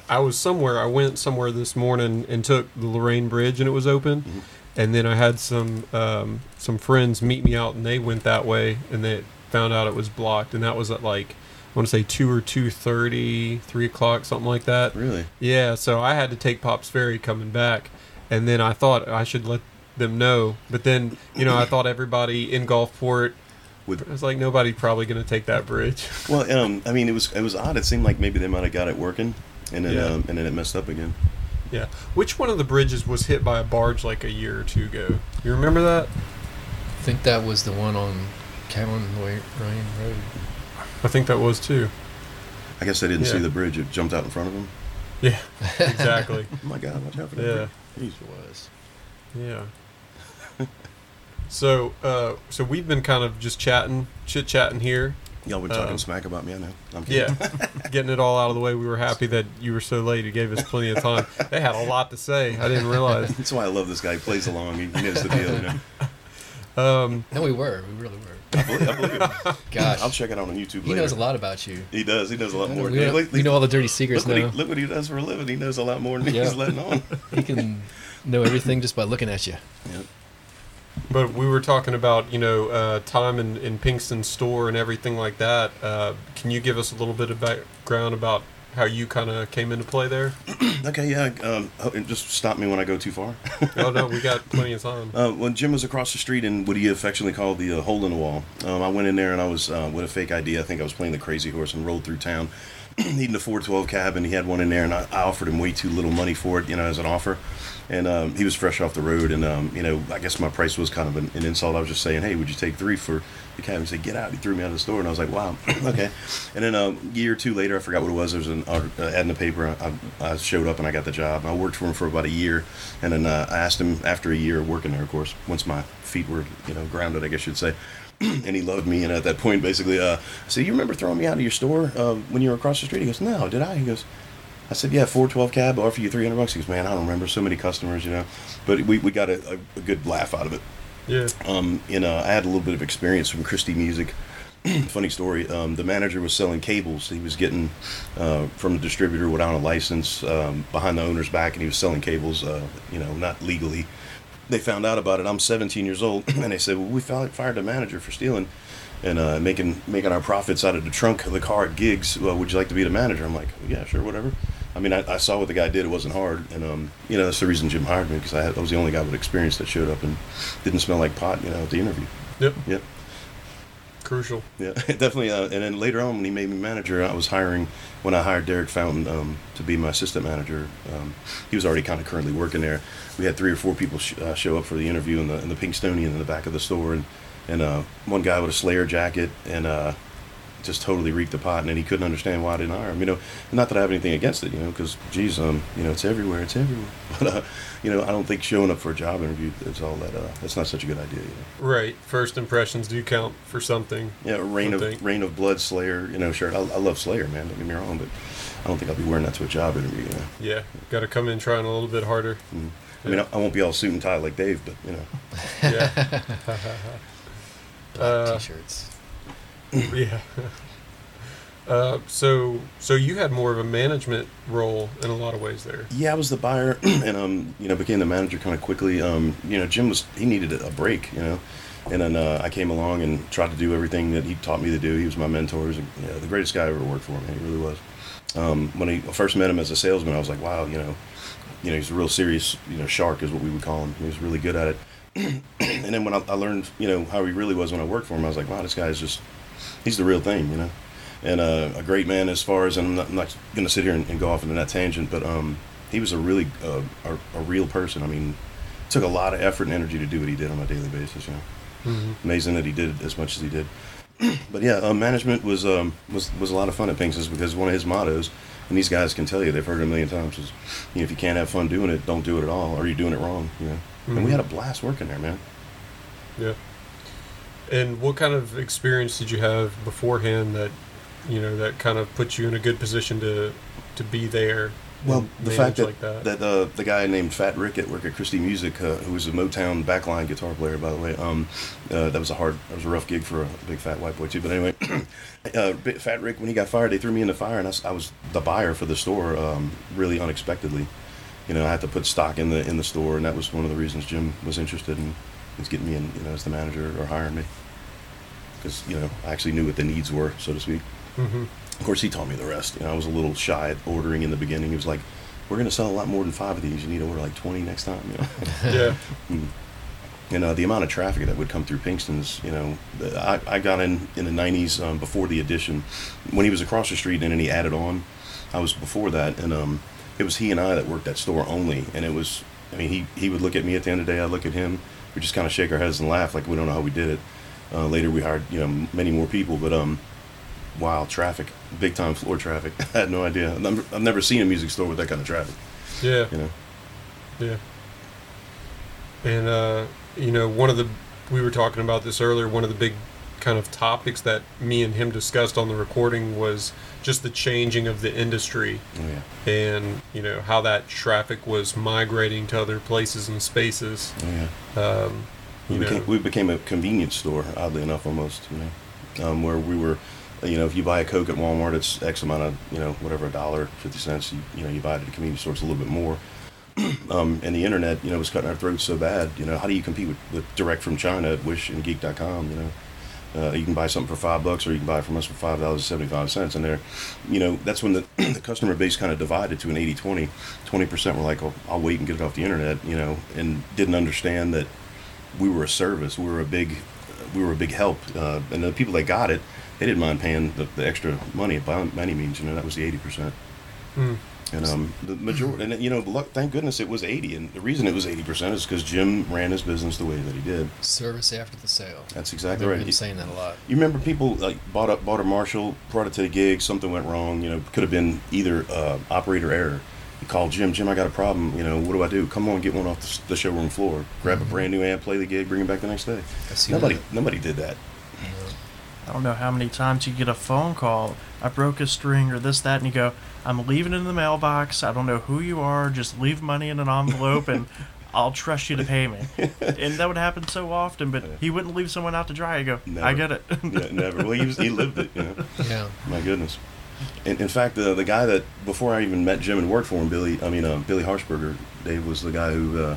I was somewhere. I went somewhere this morning and took the Lorraine Bridge, and it was open. Mhm. And then I had some um, some friends meet me out, and they went that way, and they found out it was blocked, and that was at like I want to say two or two thirty, three o'clock, something like that. Really? Yeah, so I had to take Pops Ferry coming back, and then I thought I should let them know, but then you know I thought everybody in Gulfport With I was like nobody probably going to take that bridge. Well, um, I mean, it was it was odd. It seemed like maybe they might have got it working, and then Yeah. um, and then it messed up again. Yeah. Which one of the bridges was hit by a barge like a year or two ago? You remember that? I think that was the one on Cowan Lorraine Road. I think that was too. I guess they didn't Yeah. see the bridge. It jumped out in front of them. Yeah. Exactly. Oh my God! Watch out for that. yeah. bridge. Jeez. It was. Yeah. So, uh, so we've been kind of just chatting, chit chatting here. Y'all were talking Um, smack about me. I know. I'm kidding. Yeah, getting it all out of the way. We were happy that you were so late. You gave us plenty of time. They had a lot to say. I didn't realize. That's why I love this guy. He plays along. He knows the deal. You know. Um, No, we were. We really were. I believe, I believe it. Gosh. I'll check it out on YouTube he knows a lot about you. He does. He knows a lot more. we, know, we know all the dirty secrets look, what he, look what he does for a living. He knows a lot more than Yeah. he's letting on. He can know everything just by looking at you. Yep. But we were talking about you know uh, time in, in Pinkston's store and everything like that. Uh, can you give us a little bit of background about how you kind of came into play there? Okay. Yeah. Um, oh, and just stop me when I go too far. oh no, we got plenty of time. Uh, when Jim was across the street in what he affectionately called the uh, hole in the wall, um, I went in there and I was uh, with a fake ID. I think I was playing the crazy horse and rolled through town, needing a 412 cab, and he had one in there, and I, I offered him way too little money for it, you know, as an offer. And um, he was fresh off the road, and um, you know, I guess my price was kind of an, an insult. I was just saying, "Hey, would you take three for the cab?" He said, "Get out!" He threw me out of the store, and I was like, "Wow, okay." And then um, a year or two later, I forgot what it was. There was an uh, ad in the paper. I, I showed up and I got the job. I worked for him for about a year, and then uh, I asked him after a year of working there, of course, once my feet were you know grounded, I guess you'd say. and he loved me. And at that point, basically, uh, I said, "You remember throwing me out of your store uh, when you were across the street?" He goes, "No, did I?" He goes, "I said, yeah, four twelve cab, I'll offer you three hundred bucks." He goes, "Man, I don't remember so many customers, you know." But we, we got a, a, a good laugh out of it. Yeah. Um, you know, I had a little bit of experience from Christie Music. Funny story. Um, the manager was selling cables. He was getting uh, from the distributor without a license um, behind the owner's back, and he was selling cables. Uh, you know, not legally. They found out about it. I'm 17 years old, and they said, "Well, we fi- fired the manager for stealing and uh, making making our profits out of the trunk of the car at gigs. Well, would you like to be the manager?" I'm like, "Yeah, sure, whatever." I mean, I, I saw what the guy did. It wasn't hard, and um, you know, that's the reason Jim hired me because I, I was the only guy with experience that showed up and didn't smell like pot, you know, at the interview. Yep. Yep. Crucial. Yeah, definitely. Uh, and then later on, when he made me manager, I was hiring when I hired Derek Fountain um, to be my assistant manager. Um, he was already kind of currently working there. We had three or four people sh- uh, show up for the interview in the in the Pinkstonian in the back of the store, and and uh, one guy with a Slayer jacket, and uh, just totally reeked the pot, and then he couldn't understand why I didn't hire him. You know, not that I have anything against it, you know, because geez, um, you know, it's everywhere, it's everywhere. But uh, you know, I don't think showing up for a job interview is all that. Uh, that's not such a good idea. You know? Right. First impressions do count for something. Yeah, Rain of think. Rain of Blood Slayer, you know, shirt. I, I love Slayer, man. Don't get me wrong, but I don't think I'll be wearing that to a job interview. You know, Yeah. Got to come in trying a little bit harder. Mm. I mean, I, I won't be all suit and tie like Dave, but you know, Yeah. Black Uh, t-shirts. yeah. Uh, so, so you had more of a management role in a lot of ways there. yeah, I was the buyer, and um, you know, became the manager kind of quickly. Um, you know, Jim was he needed a break, you know, and then uh, I came along and tried to do everything that he taught me to do. He was my mentor. He was you know, the greatest guy I ever worked for, man. He really was. Um, when I first met him as a salesman, I was like, wow, you know, you know, he's a real serious, you know, shark is what we would call him. He was really good at it. and then when I, I learned, you know, how he really was when I worked for him, I was like, wow, this guy is just, he's the real thing, you know. And uh, a great man as far as, and I'm not, I'm not going to sit here and, and go off into that tangent, but um, he was a really, uh, a, a real person. I mean, it took a lot of effort and energy to do what he did on a daily basis, you know. Mm-hmm. Amazing that he did as much as he did. but yeah, uh, management was um, was was a lot of fun at Pinkston's because one of his mottos, and these guys can tell you they've heard it a million times, is you know, if you can't have fun doing it, don't do it at all, or you're doing it wrong. You know, and we Mhm. had a blast working there, man. Yeah. And what kind of experience did you have beforehand that, you know, that kind of put you in a good position to, to be there? Well, the fact that like that. that uh, the guy named Fat Rick at work at Christie Music, uh, who was a Motown backline guitar player, by the way, um, uh, that was a hard, that was a rough gig for a big fat white boy too. But anyway, uh, Fat Rick, when he got fired, they threw me in the fire, and I was the buyer for the store, um, really unexpectedly. You know, I had to put stock in the in the store, and that was one of the reasons Jim was interested in, in getting me in, you know, as the manager or hiring me, because you know I actually knew what the needs were, so to speak. hmm Of course, he taught me the rest. You know, I was a little shy at ordering in the beginning. He was like, "We're going to sell a lot more than five of these. You need to order like 20 next time." You know, Yeah. Mm. and uh, the amount of traffic that would come through Pinkston's. You know, I, I got in in the 90s um, before the addition. When he was across the street and then he added on, I was before that, and um, it was he and I that worked that store only. And it was, I mean, he he would look at me at the end of the day. I'd look at him. We just kind of shake our heads and laugh like we don't know how we did it. Uh, later, we hired you know many more people, but um, wow, traffic, big time floor traffic. I had no idea. I've never, I've never seen a music store with that kind of traffic. Yeah. You know. Yeah. And uh, you know, one of the we were talking about this earlier. One of the big kind of topics that me and him discussed on the recording was just the changing of the industry Oh yeah. and you know how that traffic was migrating to other places and spaces. Oh yeah. Um, We became, we became a convenience store, oddly enough, almost. You know, um, where we were, you know, if you buy a Coke at Walmart, it's X amount of, you know, whatever, a dollar, fifty cents. You, you know, you buy it at a convenience store, it's a little bit more. um, and the internet, you know, was cutting our throats so bad. You know, how do you compete with, with direct from China at Wish and Geek.com? You know, uh, you can buy something for five bucks, or you can buy it from us for five dollars seventy five cents. And there, you know, that's when the, the customer base kind of divided to an 80-20. Twenty percent were like, oh, I'll wait and get it off the internet. You know, and didn't understand that we were a service. We were a big, we were a big help. Uh, and the people that got it, they didn't mind paying the, the extra money by any means. You know, that was the eighty percent. mm, And um, the majority, and you know, luck, thank goodness it was eighty. And the reason it was eighty percent is because Jim ran his business the way that he did. Service after the sale. That's exactly right. been He- saying that a lot. you remember people like bought up bought a Marshall, brought it to the gig, something went wrong. You know, could have been either uh, operator error. You call Jim, Jim, I got a problem. You know, what do I do? Come on, get one off the, the showroom floor. Grab a Mhm. brand new amp, play the gig, bring it back the next day. I see Nobody, that. nobody did that. You know, I don't know how many times you get a phone call. I broke a string or this, that, and you go, I'm leaving it in the mailbox. I don't know who you are. Just leave money in an envelope and I'll trust you to pay me. And that would happen so often, but he wouldn't leave someone out to dry. I go, I get it. yeah, never. Well, he, was, he lived it. You know, yeah. my goodness. In, in fact, the the guy that before I even met Jim and worked for him, Billy, I mean uh, Billy Harshberger, Dave was the guy who, uh,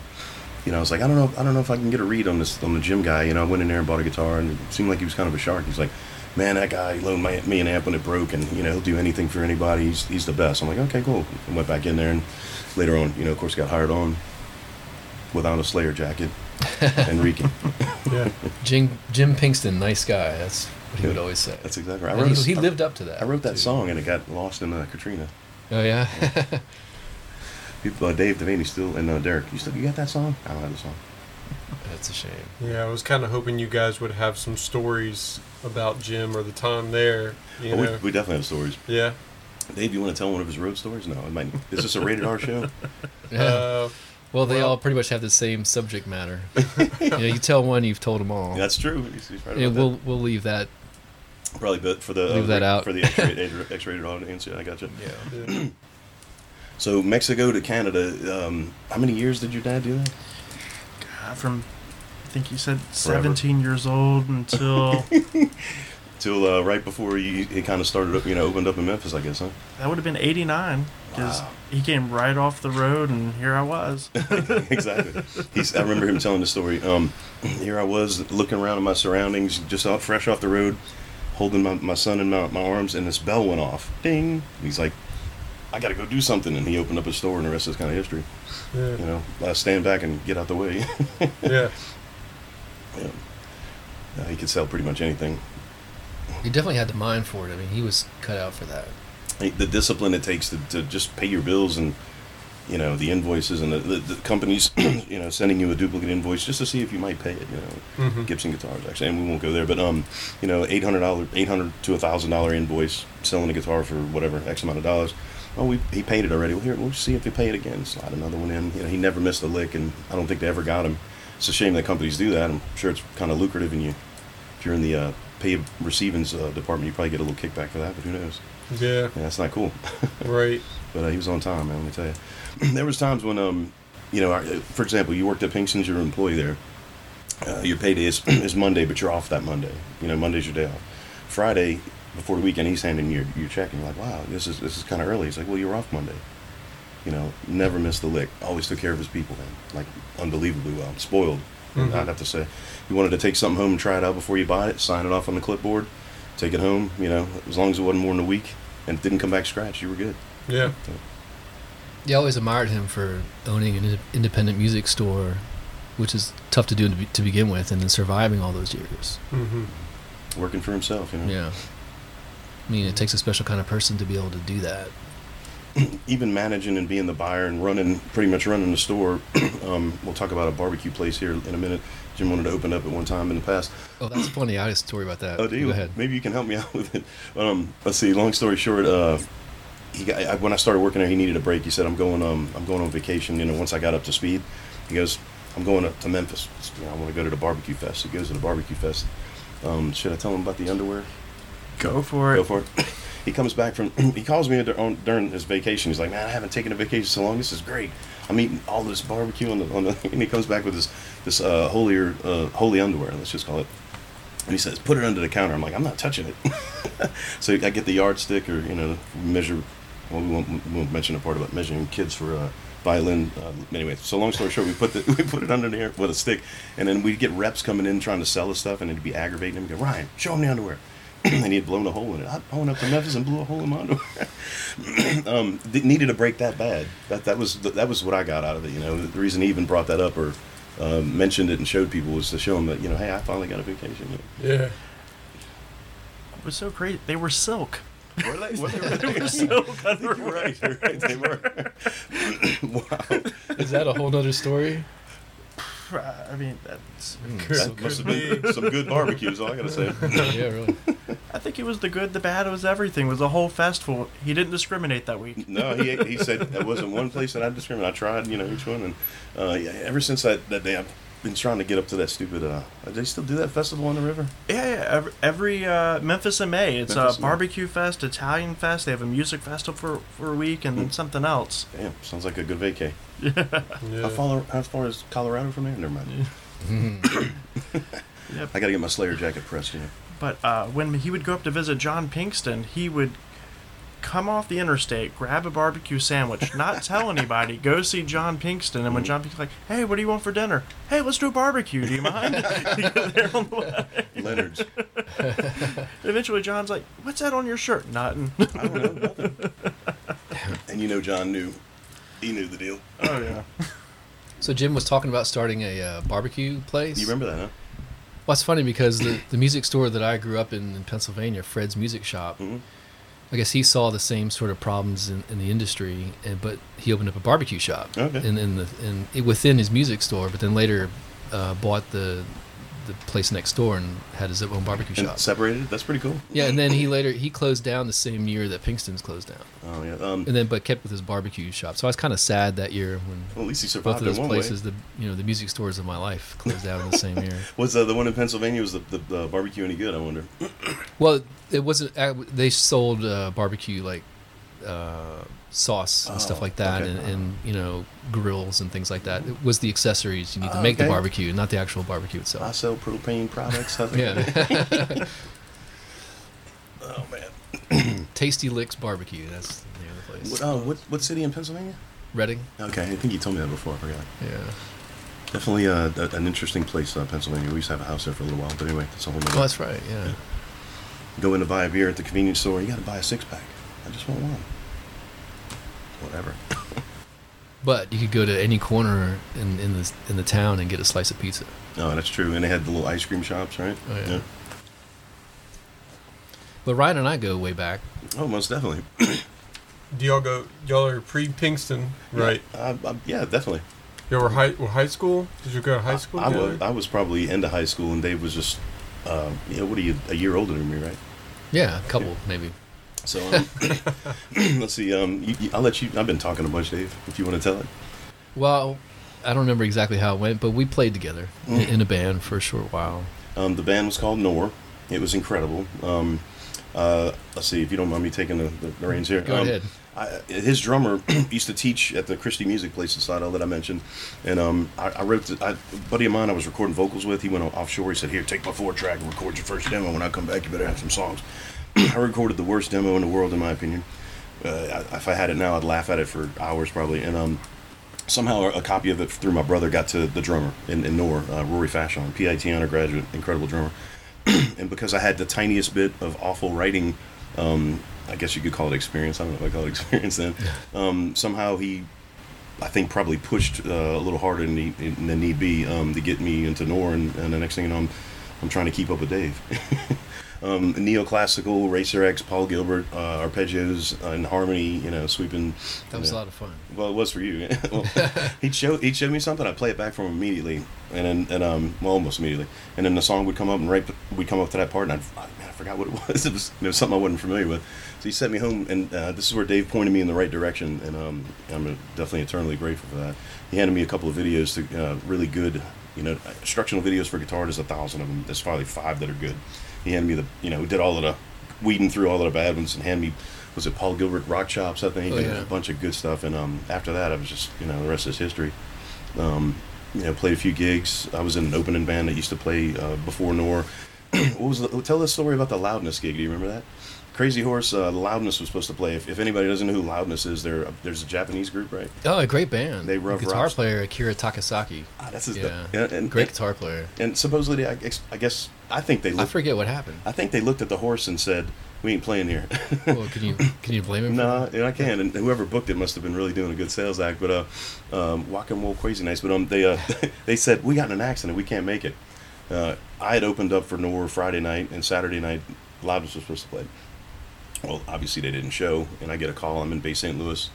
you know, I was like, I don't know, I don't know if I can get a read on this on the Jim guy. You know, I went in there and bought a guitar, and it seemed like he was kind of a shark. He's like, man, that guy loaned my, me an amp when it broke, and you know, he'll do anything for anybody. He's he's the best. I'm like, okay, cool. And went back in there, and later on, you know, of course, got hired on without a Slayer jacket and reeking. yeah. Jim, Jim Pinkston, nice guy. That's what he would always say. That's exactly right. I wrote, he, a- he lived up to that. I wrote that too. song, and it got lost in uh, Katrina. Oh yeah. People, uh, Dave Devaney still and uh, Derek. You still you got that song? I don't have the song. That's a shame. Yeah, I was kind of hoping you guys would have some stories about Jim or the time there. You Oh, know, we, we definitely have stories. yeah. Dave, you want to tell one of his road stories? No, it might. Is this a rated R show? Yeah. Uh, well, they well- all pretty much have the same subject matter. you know, you tell one, you've told them all. That's true. He's, he's right Yeah, we'll we'll leave that. that. Probably but for the uh, leave that out. for the X-rated, X-rated audience. Yeah, I got you. Yeah. So Mexico to Canada. Um, how many years did your dad do that? God, from I think you said 17 years old until Till uh, right before he, he kind of started up, you know, opened up in Memphis, I guess, huh? that would have been 89 because Wow. he came right off the road and here I was. exactly. He's, I remember him telling the story. Um, here I was looking around at my surroundings, just out fresh off the road, holding my, my son in my, my arms, and this bell went off. Ding! He's like, I got to go do something. And he opened up a store, and the rest is kind of history. Yeah. You know, uh, stand back and get out the way. yeah. yeah. Uh, he could sell pretty much anything. He definitely had the mind for it. I mean, he was cut out for that. The discipline it takes to, to just pay your bills and, you know, the invoices and the, the, the companies, you know, sending you a duplicate invoice just to see if you might pay it, you know. Mhm. Gibson guitars actually, and we won't go there. But um, you know, eight hundred dollar, eight hundred to a thousand dollar invoice selling a guitar for whatever x amount of dollars. Oh, we he paid it already. Well, here we'll see if he pay it again. Slide another one in. You know, he never missed a lick, and I don't think they ever got him. It's a shame that companies do that. I'm sure it's kind of lucrative, and you if you're in the uh, pay receivings uh, department, you probably get a little kickback for that. But who knows? Yeah. Yeah, that's not cool. Right. But uh, he was on time, man. Let me tell you. there was times when, um, you know, for example, you worked at Pinkston's, you're an employee there. Uh, your payday is, is Monday, but you're off that Monday. You know, Monday's your day off. Friday, before the weekend, he's handing you your, your check, and you're like, wow, this is this is kind of early. He's like, well, you're off Monday. You know, never missed a lick. Always took care of his people, man. Like unbelievably well. Spoiled, Mhm. I'd have to say. You wanted to take something home and try it out before you buy it, sign it off on the clipboard, take it home. You know, as long as it wasn't more than a week and it didn't come back scratch, you were good. Yeah. Yeah, I always admired him for owning an independent music store, which is tough to do to, be, to begin with, and then surviving all those years. hmm Working for himself, you know. Yeah. I mean, it takes a special kind of person to be able to do that. even managing and being the buyer and running pretty much running the store um, we'll talk about a barbecue place here in a minute. Jim wanted to open up at one time in the past. Oh, that's funny. I had a story about that. oh do you? Go ahead. maybe you can help me out with it. Um, let's see. Long story short uh, he got, I, when i started working there he needed a break. He said i'm going um, i'm going on vacation you know once i got up to speed. He goes i'm going up to memphis. You know, i want to go to the barbecue fest. He goes to the barbecue fest. Um, should i tell him about the underwear Go for it. Go for it. He comes back from. He calls me on, during his vacation. He's like, "Man, I haven't taken a vacation so long. This is great. I'm eating all this barbecue on the on the." And he comes back with this this uh, holier uh, holy underwear. Let's just call it. And he says, "Put it under the counter." I'm like, "I'm not touching it." so I get the yardstick, or you know, measure. Well, we won't, we won't mention a part about measuring kids for uh, violin. Uh, anyway, so long story short, we put the we put it under there with a stick, and then we'd get reps coming in trying to sell us stuff, and it'd be aggravating him. Go, Ryan, show him the underwear. And he had blown a hole in it. I I went up to Memphis and blew a hole in my underwear. um, needed to break that bad. That that was that was what I got out of it. You know, the reason he even brought that up or uh, mentioned it and showed people was to show them that you know, hey, I finally got a vacation. Yeah. It was so great. They were silk. Were they? Were They were silk You're right. You're right. They were. wow. Is that a whole nother story? I mean, that's. Could- That must have could been some good barbecues. All I gotta say. yeah, really. I think it was the good, the bad, it was everything. It was a whole festival. He didn't discriminate that week. No, he he said there wasn't one place that I discriminated. I tried, you know, each one, and uh, yeah, ever since that, that day, I've been trying to get up to that stupid. Uh, they still do that festival on the river? Yeah, yeah. Every, every uh, Memphis in May, it's Memphis a in May. barbecue fest, Italian fest. They have a music festival for, for a week, and then something else. Damn, sounds like a good vacay. Yeah. How far how far is Colorado from there? Never mind. Yep. I gotta get my Slayer jacket pressed. You know. But uh, when he would go up to visit John Pinkston, he would come off the interstate, grab a barbecue sandwich, not tell anybody, go see John Pinkston. And when John Pinkston's like, "Hey, what do you want for dinner?" "Hey, let's do a barbecue. Do you mind?" You get there on the way. Leonard's. Eventually, John's like, "What's that on your shirt?" Nothing. I don't know nothing. and you know, John knew. He knew the deal. oh yeah. So Jim was talking about starting a uh, barbecue place. You remember that, huh? Well, it's funny because the, the music store that I grew up in in Pennsylvania, Fred's Music Shop, Mhm. I guess he saw the same sort of problems in, in the industry, and but he opened up a barbecue shop Okay. in, in the in within his music store. But then later, uh, bought the the place next door and had his own barbecue And shop. separated. That's pretty cool. Yeah, and then he later he closed down the same year that Pinkston's closed down, Oh yeah. Um, and then but kept with his barbecue shop. So I was kind of sad that year when well, at least he survived both of those places, way. the you know the music stores of my life, closed down in the same year. Was uh, the one in Pennsylvania? Was the, the, the barbecue any good? I wonder. Well, it wasn't. uh, They sold uh, barbecue like uh, sauce and Oh, stuff like that, okay. and, and you know grills and things like that. It was the accessories you need to Oh, make the barbecue, not the actual barbecue itself. I sell propane products. Yeah, oh man. Tasty Licks Barbecue. That's the name of the place. What, uh, what what city in Pennsylvania? Reading. Okay, I think you told me that before. I forgot. Yeah. Definitely uh, a- an interesting place, uh, Pennsylvania. We used to have a house there for a little while, but anyway, that's a whole Oh, that's right. Yeah. Go in to buy a beer at the convenience store. You got to buy a six pack. I just want one. Whatever. But you could go to any corner in in the in the town and get a slice of pizza. Oh, that's true. And they had the little ice cream shops, right? Oh, yeah. But Ryan and I go way back. Oh, most definitely. Do y'all go? Y'all are pre Pinkston, right? Uh, uh, yeah, definitely. Y'all were high, were high school. Did you go to high school? I, together? was, I was probably into high school, and Dave was just, uh, you know, what are you, a year older than me, right? Yeah, a couple maybe. So um, let's see. Um, you, you, I'll let you. I've been talking a bunch, Dave. If you want to tell it. Well, I don't remember exactly how it went, but we played together in, Mm. in a band for a short while. Um, the band was called Knorr. It was incredible. Um, uh, let's see if you don't mind me taking the, the, the reins here. Go um, ahead. I, his drummer used to teach at the Christie Music Place in Slidell that I mentioned, and um, I, I wrote. The, I, a buddy of mine I was recording vocals with. He went offshore. He said, "Here, take my four track and record your first demo. When I come back, you better have some songs." I recorded the worst demo in the world, in my opinion. Uh, I, if I had it now, I'd laugh at it for hours probably. And um, somehow a copy of it through my brother got to the drummer in, in Knorr, uh, Rory Fashon, PIT undergraduate, incredible drummer. and because I had the tiniest bit of awful writing, um, I guess you could call it experience. I don't know if I call it experience then. Um, somehow he, I think, probably pushed uh, a little harder than, need, than need be um, to get me into Knorr. And, and the next thing you know, I'm, I'm trying to keep up with Dave. um, neoclassical, Racer X, Paul Gilbert, uh, arpeggios and harmony, you know, sweeping. That was you a lot of fun. Well, it was for you. well, he'd show he'd show me something. I'd play it back for him immediately, and then and um well almost immediately, and then the song would come up and right we'd come up to that part, and I'd, I, man, I forgot what it was. It was it was something I wasn't familiar with. So he sent me home, and uh, this is where Dave pointed me in the right direction, and um I'm definitely eternally grateful for that. He handed me a couple of videos to uh, really good, you know, instructional videos for guitar. There's a thousand of them. There's probably five that are good. He handed me the you know did all of the weeding through all of the bad ones and handed me was it Paul Gilbert rock chops I think Oh, yeah. a bunch of good stuff. And um after that I was just you know the rest is history. Um you know played a few gigs. I was in an opening band that used to play uh, before Knorr what was the, tell the story about the Loudness gig. Do you remember that Crazy Horse uh, Loudness was supposed to play if, if anybody doesn't know who Loudness is there there's a Japanese group right Oh, a great band. They rough guitar rocks. player Akira Takasaki. ah, that's his Yeah. yeah and, Great and, guitar player. and supposedly I, I guess I think they I forget what happened. I think they looked at the horse and said we ain't playing here well, can you can you blame him? No, yeah, I can. And whoever booked it must have been really doing a good sales act. But uh, um, Walking Wool Crazy Nice. But um, they uh, they said we got in an accident. We can't make it. Uh, I had opened up for Knorr Friday night and Saturday night. Loudness was supposed to play. Well, obviously they didn't show, and I get a call. I'm in Bay St. Louis,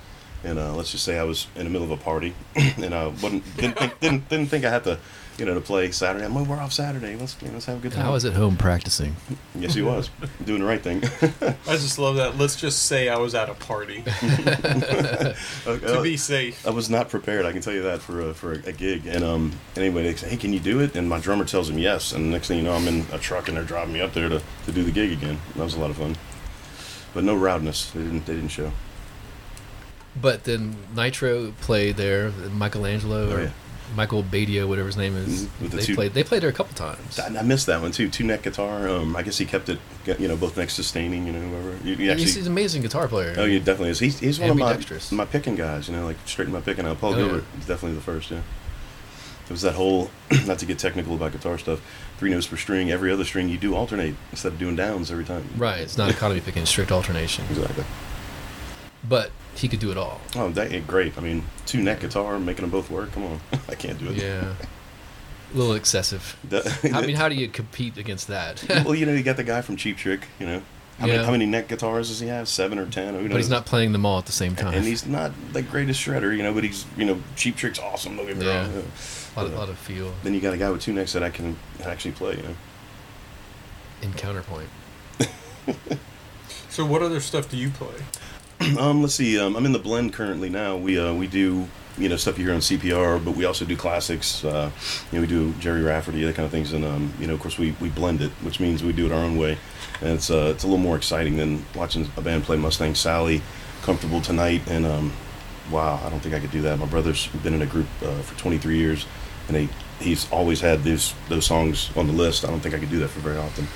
and uh, let's just say I was in the middle of a party, and I wasn't didn't think, didn't, didn't think I had to, you know, to play Saturday. I'm like, we're off Saturday. Let's you know, let's have a good And time. I was at home practicing. yes, he was doing the right thing. I just love that. Let's just say I was at a party to Uh, be safe. I was not prepared. I can tell you that for a, for a, a gig. And um, anyway, they say, "Hey, can you do it?" And my drummer tells him yes. And the next thing you know, I'm in a truck and they're driving me up there to, to do the gig again. That was a lot of fun. But no Loudness. They didn't. They didn't show. But then Nitro played there. Michael Angelo Oh, or yeah. Michael Batio, whatever his name is. Mhm, with the They two- played. They played there a couple times. I, I missed that one too. Two neck guitar. Um, I guess he kept it. You know, both necks sustaining. You know, whoever. You, you he's, he's an amazing guitar player. Oh, he definitely is. He's, he's one of my my picking guys. You know, like straighten my picking out. Paul Oh, yeah. Gilbert is definitely the first. Yeah. It was that whole, not to get technical about guitar stuff, three notes per string. Every other string you do alternate instead of doing downs every time. Right. It's not economy picking, strict alternation. Exactly. But he could do it all. Oh, that ain't great. I mean, two neck guitar, making them both work. Come on, I can't do it. Yeah. A little excessive. I mean, how do you compete against that? well, you know, you got the guy from Cheap Trick. You know, How, many, how many neck guitars does he have? Seven or ten? Who knows? But he's not playing them all at the same time. And he's not the greatest shredder, you know. But he's, you know, Cheap Trick's awesome. Don't get me Yeah. wrong. You know. a lot, of, lot of feel Then you got a guy with two necks that I can actually play. You know. in counterpoint. So what other stuff do you play? Um, let's see. Um, I'm in the blend currently now. We uh, we do you know stuff you hear on CPR, but we also do classics. Uh, you know, we do Gerry Rafferty, that kind of things, and um, you know, of course, we, we blend it, which means we do it our own way, and it's uh, it's a little more exciting than watching a band play Mustang Sally, Comfortable Tonight, and um, wow, I don't think I could do that. My brother's been in a group uh, for 23 years, and he he's always had those those songs on the list. I don't think I could do that for very often.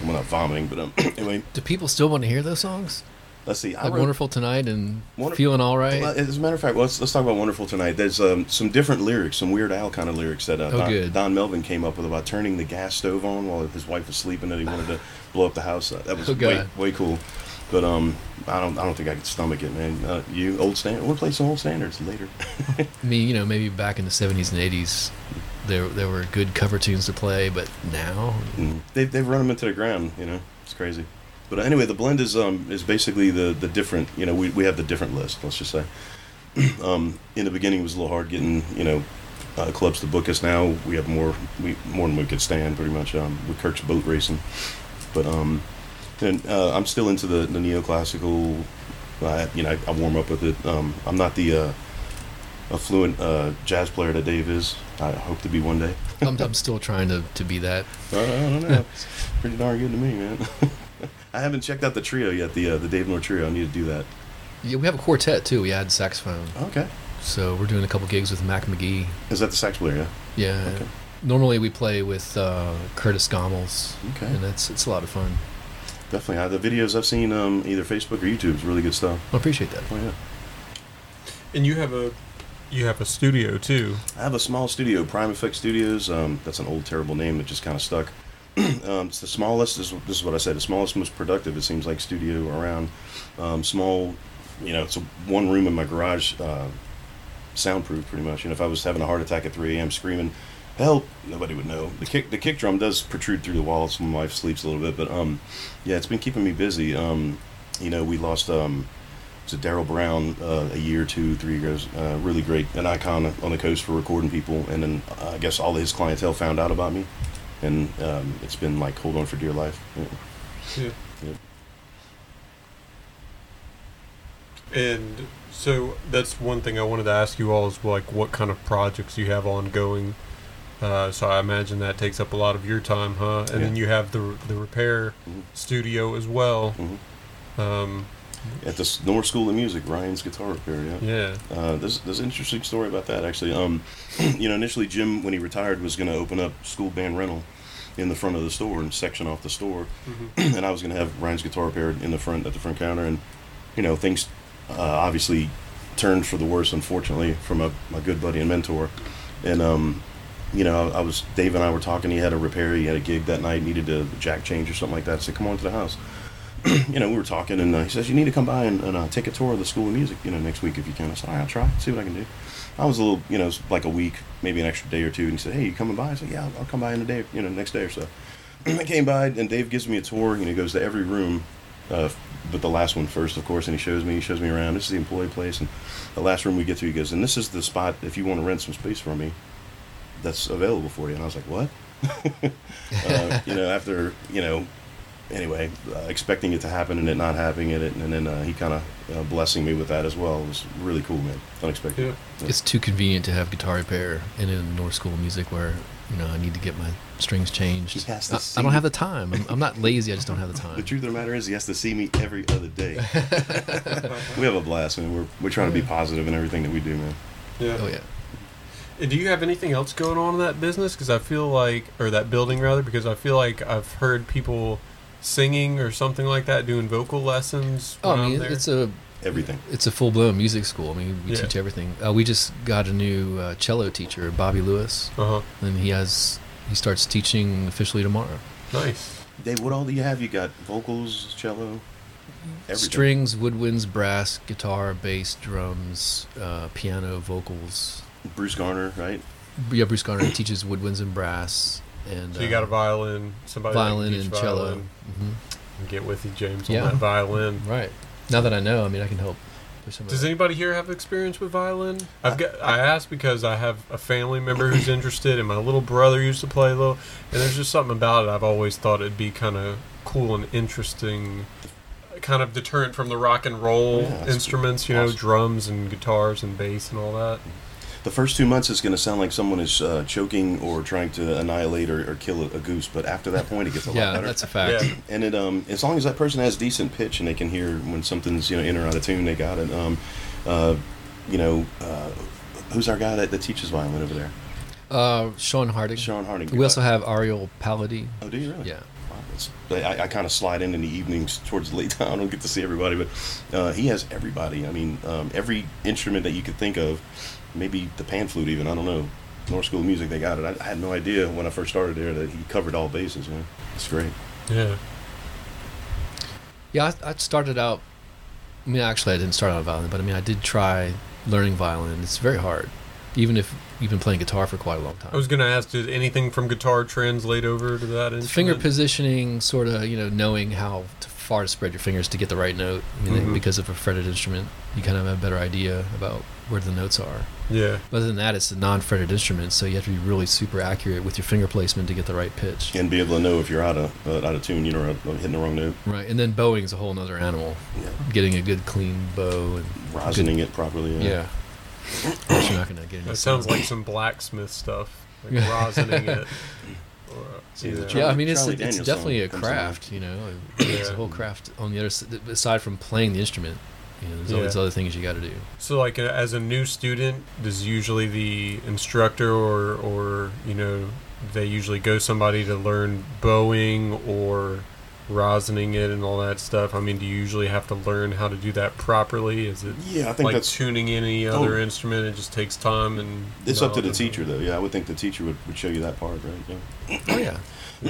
I'm not vomiting, but um, anyway, Do people still want to hear those songs? let's see. I Like wrote- Wonderful Tonight and Wonder- Feeling All Right? As a matter of fact, let's, let's talk about Wonderful Tonight. There's um, some different lyrics, some Weird Al kind of lyrics that uh, Oh, Don. Don Melvin came up with about turning the gas stove on while his wife was sleeping and he wanted to blow up the house. Uh, that was Oh, way, way cool. But um, I don't I don't think I could stomach it, man. Uh, you old standard. We'll play some old standards later. I mean, you know, maybe back in the 70s and 80s, there there were good cover tunes to play, but now, Mm. They they've run them into the ground. You know, it's crazy. But anyway, the blend is um is basically the the different. You know, we we have the different list. Let's just say. um, in the beginning, it was a little hard getting you know uh, clubs to book us. Now we have more we more than we could stand, pretty much. Um, with Kirk's boat racing, but um, and uh, I'm still into the the neoclassical. I, you know, I, I warm up with it. Um, I'm not the uh, a fluent uh, jazz player that Dave is. I hope to be one day. I'm, I'm still trying to, to be that. I don't know. It's pretty darn good to me, man. I haven't checked out the trio yet. The uh, the Dave Knorr trio. I need to do that. Yeah, we have a quartet too. We add saxophone. Okay. So we're doing a couple gigs with Mac McGee. Is that the sax player? Yeah. Yeah. Okay. Normally we play with uh, Curtis Gommels, Okay. and that's it's a lot of fun. Definitely. Uh, the videos I've seen, um, either Facebook or YouTube, is really good stuff. I appreciate that. Oh yeah. And you have a you have a studio too. I have a small studio, Prime Effect Studios. Um, that's an old, terrible name that just kind of stuck. um, it's the smallest. This, is- this is what I said. The smallest, most productive. It seems like studio around. Um, small. You know, it's a one room in my garage. Uh, soundproof, pretty much. You know, if I was having a heart attack at 3 a.m. screaming, "Help!" Nobody would know. The kick, the kick drum does protrude through the wall, so my wife sleeps a little bit. But um, yeah, it's been keeping me busy. Um, you know, we lost um, Daryl Brown uh, a year, two, three years. Uh, really great, an icon on the coast for recording people. And then uh, I guess all of his clientele found out about me, and um, it's been like hold on for dear life. Yeah. Yeah. Yeah. And so that's one thing I wanted to ask you all is like what kind of projects you have ongoing. Uh, so I imagine that takes up a lot of your time, huh? And then you have the the repair Mhm. studio as well. Mhm. Um, At the Knorr School of Music, Ryan's Guitar Repair. Yeah. yeah. Uh, there's, there's an interesting story about that actually. Um, you know, initially Jim, when he retired, was going to open up school band rental in the front of the store and section off the store, Mhm. and I was going to have Ryan's guitar Repair in the front at the front counter, and you know things uh, obviously turned for the worse, unfortunately, from a, my good buddy and mentor, and um, you know I, was Dave and I were talking. He had a repair. He had a gig that night, needed a jack change or something like that. I said, "Come on to the house." you know, we were talking, and uh, he says, "You need to come by and, and uh, take a tour of the School of Music, you know, next week if you can." I said, "All right, I'll try, see what I can do." I was a little, you know, like a week, maybe an extra day or two, and he said, "Hey, you coming by?" I said, "Yeah, I'll, I'll come by in a day, you know, next day or so." I came by, and Dave gives me a tour. You know, he goes to every room, uh, but the last one first, of course, and he shows me, he shows me around. This is the employee place, and the last room we get to, he goes, "And this is the spot if you want to rent some space from me, that's available for you." And I was like, "What?" uh, you know, after you know, anyway, uh, expecting it to happen and it not happening it, and then uh, he kind of uh, blessing me with that as well It was really cool, man. Unexpected. Yeah. It's too convenient to have guitar repair and in Knorr School of Music where you know I need to get my strings changed. He has to I, see I don't have the time. I'm, I'm not lazy. I just don't have the time. The truth of the matter is, he has to see me every other day. we have a blast, man. We're we're trying to be positive in everything that we do, man. Yeah. Oh yeah. And do you have anything else going on in that business? Because I feel like, or that building rather, because I feel like I've heard people singing or something like that, doing vocal lessons. Oh, when I I'm mean, there. it's a Everything. it's a full blown music school. I mean, we Yeah. teach everything. Uh, we just got a new uh, cello teacher, Bobby Lewis, uh huh. and he has he starts teaching officially tomorrow. Nice. Dave, what all do you have? You got vocals, cello, everything. Strings, woodwinds, brass, guitar, bass, drums, uh, piano, vocals. Bruce Garner, right? Yeah, Bruce Garner teaches woodwinds and brass, and So you got a uh, violin, somebody that can violin and cello. violin. hmm get with you, James, Yeah. on that violin. Right. Now that I know, I mean, I can help. push some of Does anybody here have experience with violin? I've got. I asked because I have a family member who's interested, and my little brother used to play a little. And there's just something about it. I've always thought it'd be kind of cool and interesting, kind of deterrent from the rock and roll Yeah, instruments. You know, awesome. drums and guitars and bass and all that. The first two months is going to sound like someone is uh, choking or trying to annihilate or, or kill a, a goose, but after that point, it gets a lot Yeah, better. that's a fact. Yeah. and it um as long as that person has decent pitch and they can hear when something's you know in or out of tune, they got it. Um, uh, you know, uh, who's our guy that, that teaches violin over there? Uh, Sean Harding. Sean Harding. We also have Ariel Palady. Oh, do you really? Yeah. Wow, I, I kind of slide in in the evenings towards the late time. I don't get to see everybody, but uh, he has everybody. I mean, um, every instrument that you could think of, maybe the pan flute even. I don't know. Knorr School of Music, they got it. I, I had no idea when I first started there that he covered all bases. Man, it's great. Yeah. Yeah, I, I started out. I mean, actually, I didn't start out on violin, but I mean, I did try learning violin. It's very hard, even if you've been playing guitar for quite a long time. I was gonna ask, did anything from guitar translate over to that instrument? finger positioning, sort of, you know, knowing how to, far to spread your fingers to get the right note. I mean, Mhm. because of a fretted instrument, you kind of have a better idea about where the notes are. Yeah. But other than that, it's a non-fretted instrument, so you have to be really super accurate with your finger placement to get the right pitch. And be able to know if you're out of uh, out of tune, you know, hitting the wrong note. Right, and then bowing is a whole other animal. Yeah. Getting a good clean bow and Rosining it properly. yeah, But you're not gonna get any. That sounds like some blacksmith stuff, like rosining it. Or, uh, See, yeah. Charlie- yeah, I mean, it's Charlie it's definitely a song comes to mind. craft, you know. It's a whole craft on the other side. Aside from playing the instrument, you know, there's all Yeah. these other things you got to do. So, like, uh, as a new student, does usually the instructor or, or you know, they usually go somebody to learn bowing or rosining it and all that stuff? I mean, do you usually have to learn how to do that properly? Is it Yeah, I think like that's tuning any other Oh. instrument? It just takes time and it's up to the knowledge. teacher though. Yeah, I would think the teacher would, would show you that part, right? Yeah. Oh yeah,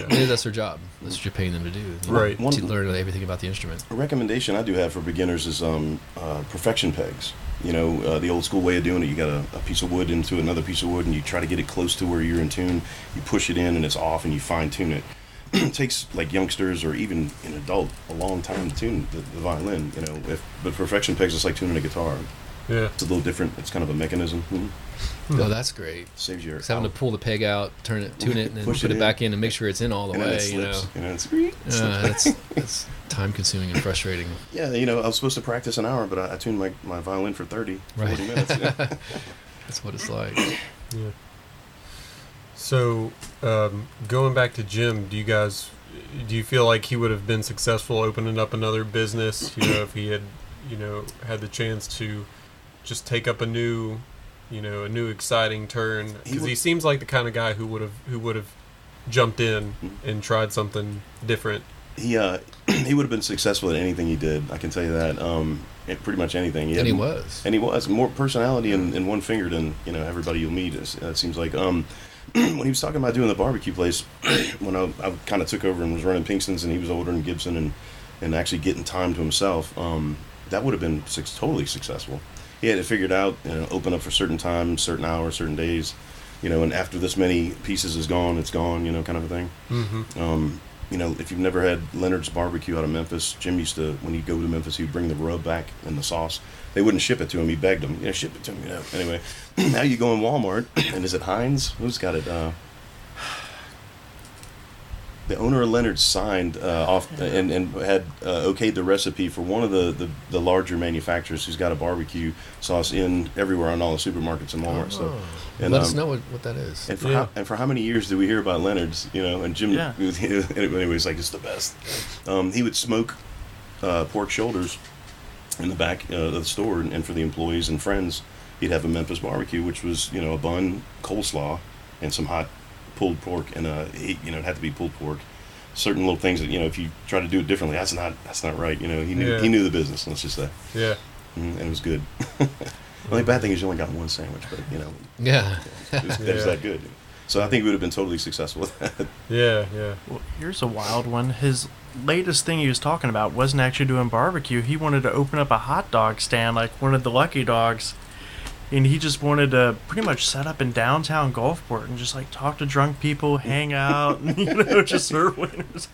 Yeah. maybe that's their job. That's what you're paying them to do. you know, Right. One- To learn everything about the instrument. A recommendation I do have for beginners is um, uh, perfection pegs. You know, uh, the old school way of doing it. You got a, a piece of wood into another piece of wood, and you try to get it close to where you're in tune. You push it in, and it's off, and you fine tune it. it takes like youngsters or even an adult a long time to tune the, the violin. You know, if but perfection pegs is like tuning a guitar. Yeah. It's a little different. It's kind of a mechanism. Mhm. Oh, that's great. Saves your Just having to pull the peg out, turn it, tune it, and then Push put it it, back in and make sure it's in all the and then way. it You know, slips. You know, it's, uh, that's that's time consuming and frustrating. yeah. You know, I was supposed to practice an hour, but I, I tuned my, my violin for 30, 40 minutes. Yeah. That's what it's like. Yeah. So, um, going back to Jim, do you guys do you feel like he would have been successful opening up another business? You know, if he had, you know, had the chance to just take up a new, you know, a new exciting turn because he, would- seems like the kind of guy who would have who would have jumped in Mhm. and tried something different. he uh he would have been successful at anything he did. I can tell you that. Um, at pretty much anything. And had he was. And he was more personality in, in one finger than you know everybody you'll meet. Is, it seems like um, when he was talking about doing the barbecue place, when I, I kind of took over and was running Pinkston's, and he was older than Gibson, and and actually getting time to himself, um, that would have been suc totally successful. He had it figured out, you know, open up for certain times, certain hours, certain days, you know, and after this many pieces is gone, it's gone, you know, kind of a thing. Mm-hmm. Um, you know, if you've never had Leonard's barbecue out of Memphis, Jim used to when he'd go to Memphis, he'd bring the rub back and the sauce. They wouldn't ship it to him. He begged them, yeah, ship it to him. You know. Anyway, now you go in Walmart, and is it Heinz? Who's got it? Uh, the owner of Leonard's signed uh, off and, and had uh, okayed the recipe for one of the, the, the larger manufacturers who's got a barbecue sauce in everywhere on all the supermarkets and Walmart. So, Oh. and, Let us um, know what, what that is. and for Yeah. how, and for how many years did we hear about Leonard's? You know, and Jim. Yeah. anyway, he's like it's the best. Um, he would smoke uh, pork shoulders in the back uh, of the store, and, and for the employees and friends, he'd have a Memphis barbecue, which was you know a bun, coleslaw, and some hot pulled pork, and uh, you know it had to be pulled pork. Certain little things that you know, if you try to do it differently, that's not that's not right. You know, he knew Yeah. he knew the business. Let's just say, Yeah. Mhm, and it was good. the only bad thing is you only got one sandwich, but you know, yeah. it was, it was Yeah. that good. So I think he would have been totally successful with that. Yeah. Yeah. Well, here's a wild one. His latest thing he was talking about wasn't actually doing barbecue. He wanted to open up a hot dog stand like one of the Lucky Dogs. And he just wanted to pretty much set up in downtown Gulfport and just like talk to drunk people, hang out, and, you know, just serve wieners.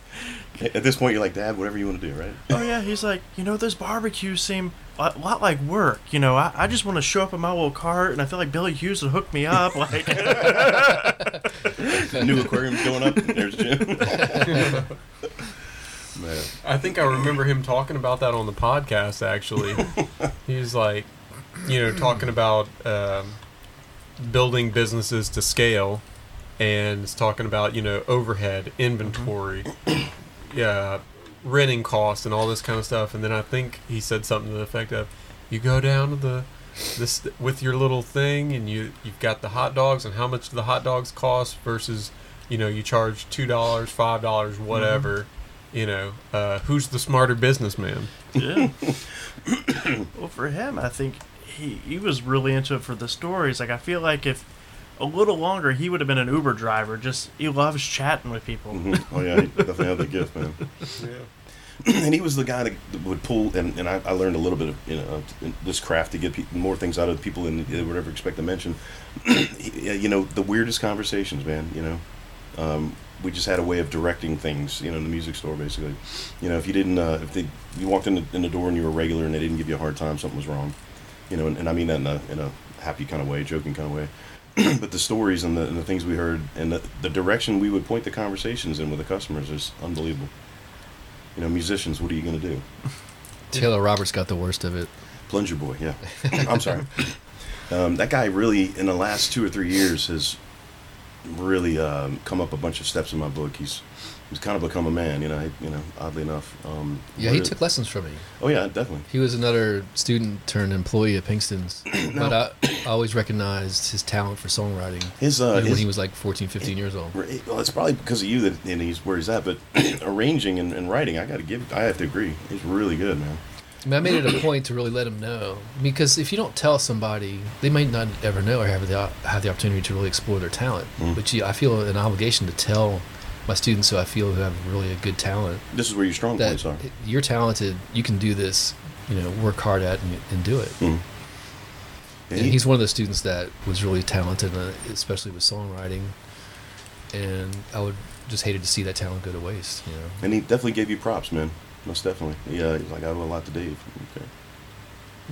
At this point, you're like, Dad, whatever you want to do, right? Oh yeah, he's like, you know, those barbecues seem a lot like work. You know, I, I just want to show up in my little cart, and I feel like Billy Hewes would hook me up. Like, New aquarium's going up. There's Jim. Man. I think I remember him talking about that on the podcast. Actually, he's like, you know, talking about um, building businesses to scale, and it's talking about you know overhead, inventory, yeah, renting costs, and all this kind of stuff. And then I think he said something to the effect of, "You go down to the this with your little thing, and you you've got the hot dogs, and how much do the hot dogs cost versus." You know, you charge two dollars, five dollars, whatever you know, uh, who's the smarter businessman? yeah. well, for him, I think he he was really into it for the stories. Like, I feel like if a little longer, he would have been an Uber driver. Just he loves chatting with people. hmm Oh yeah, he definitely had the gift, man. Yeah. and he was the guy that would pull, and, and I, I learned a little bit of you know this craft to get pe- more things out of people than they would ever expect to mention. He- you know, the weirdest conversations, man. You know, um, we just had a way of directing things. You know, in the music store, basically. You know, if you didn't, uh, if they, you walked in the, in the door and you were regular and they didn't give you a hard time, something was wrong. You know, and, and I mean that in a in a happy kind of way, joking kind of way. but the stories and the, and the things we heard and the, the direction we would point the conversations in with the customers is unbelievable. You know, musicians, what are you going to do? Taylor Roberts got the worst of it. Plunger Boy, yeah. I'm sorry. Um, that guy really, in the last two or three years, has really um, come up a bunch of steps in my book. He's he's kind of become a man, you know. You know, oddly enough. Um, Yeah, he took lessons from me. Oh yeah, definitely. He was another student turned employee at Pinkston's, but I, I always recognized his talent for songwriting His uh, even when he was like 14, 15 years old. well, it's probably because of you that and he's where he's at. But arranging and, and writing, I got to give. I have to agree. He's really good, man. I, mean, I made it a point to really let them know because if you don't tell somebody, they might not ever know or have the have the opportunity to really explore their talent. Mm. But you, I feel an obligation to tell my students who I feel who have really a good talent This is where your strong points are. you're talented, you can do this, you know, work hard at and, and do it. Mm. And And he- he's one of the students that was really talented, uh, especially with songwriting. And I would just hated to see that talent go to waste. You know, and he definitely gave you props, man. Most definitely. Yeah, he's like I owe a lot to Dave. Okay.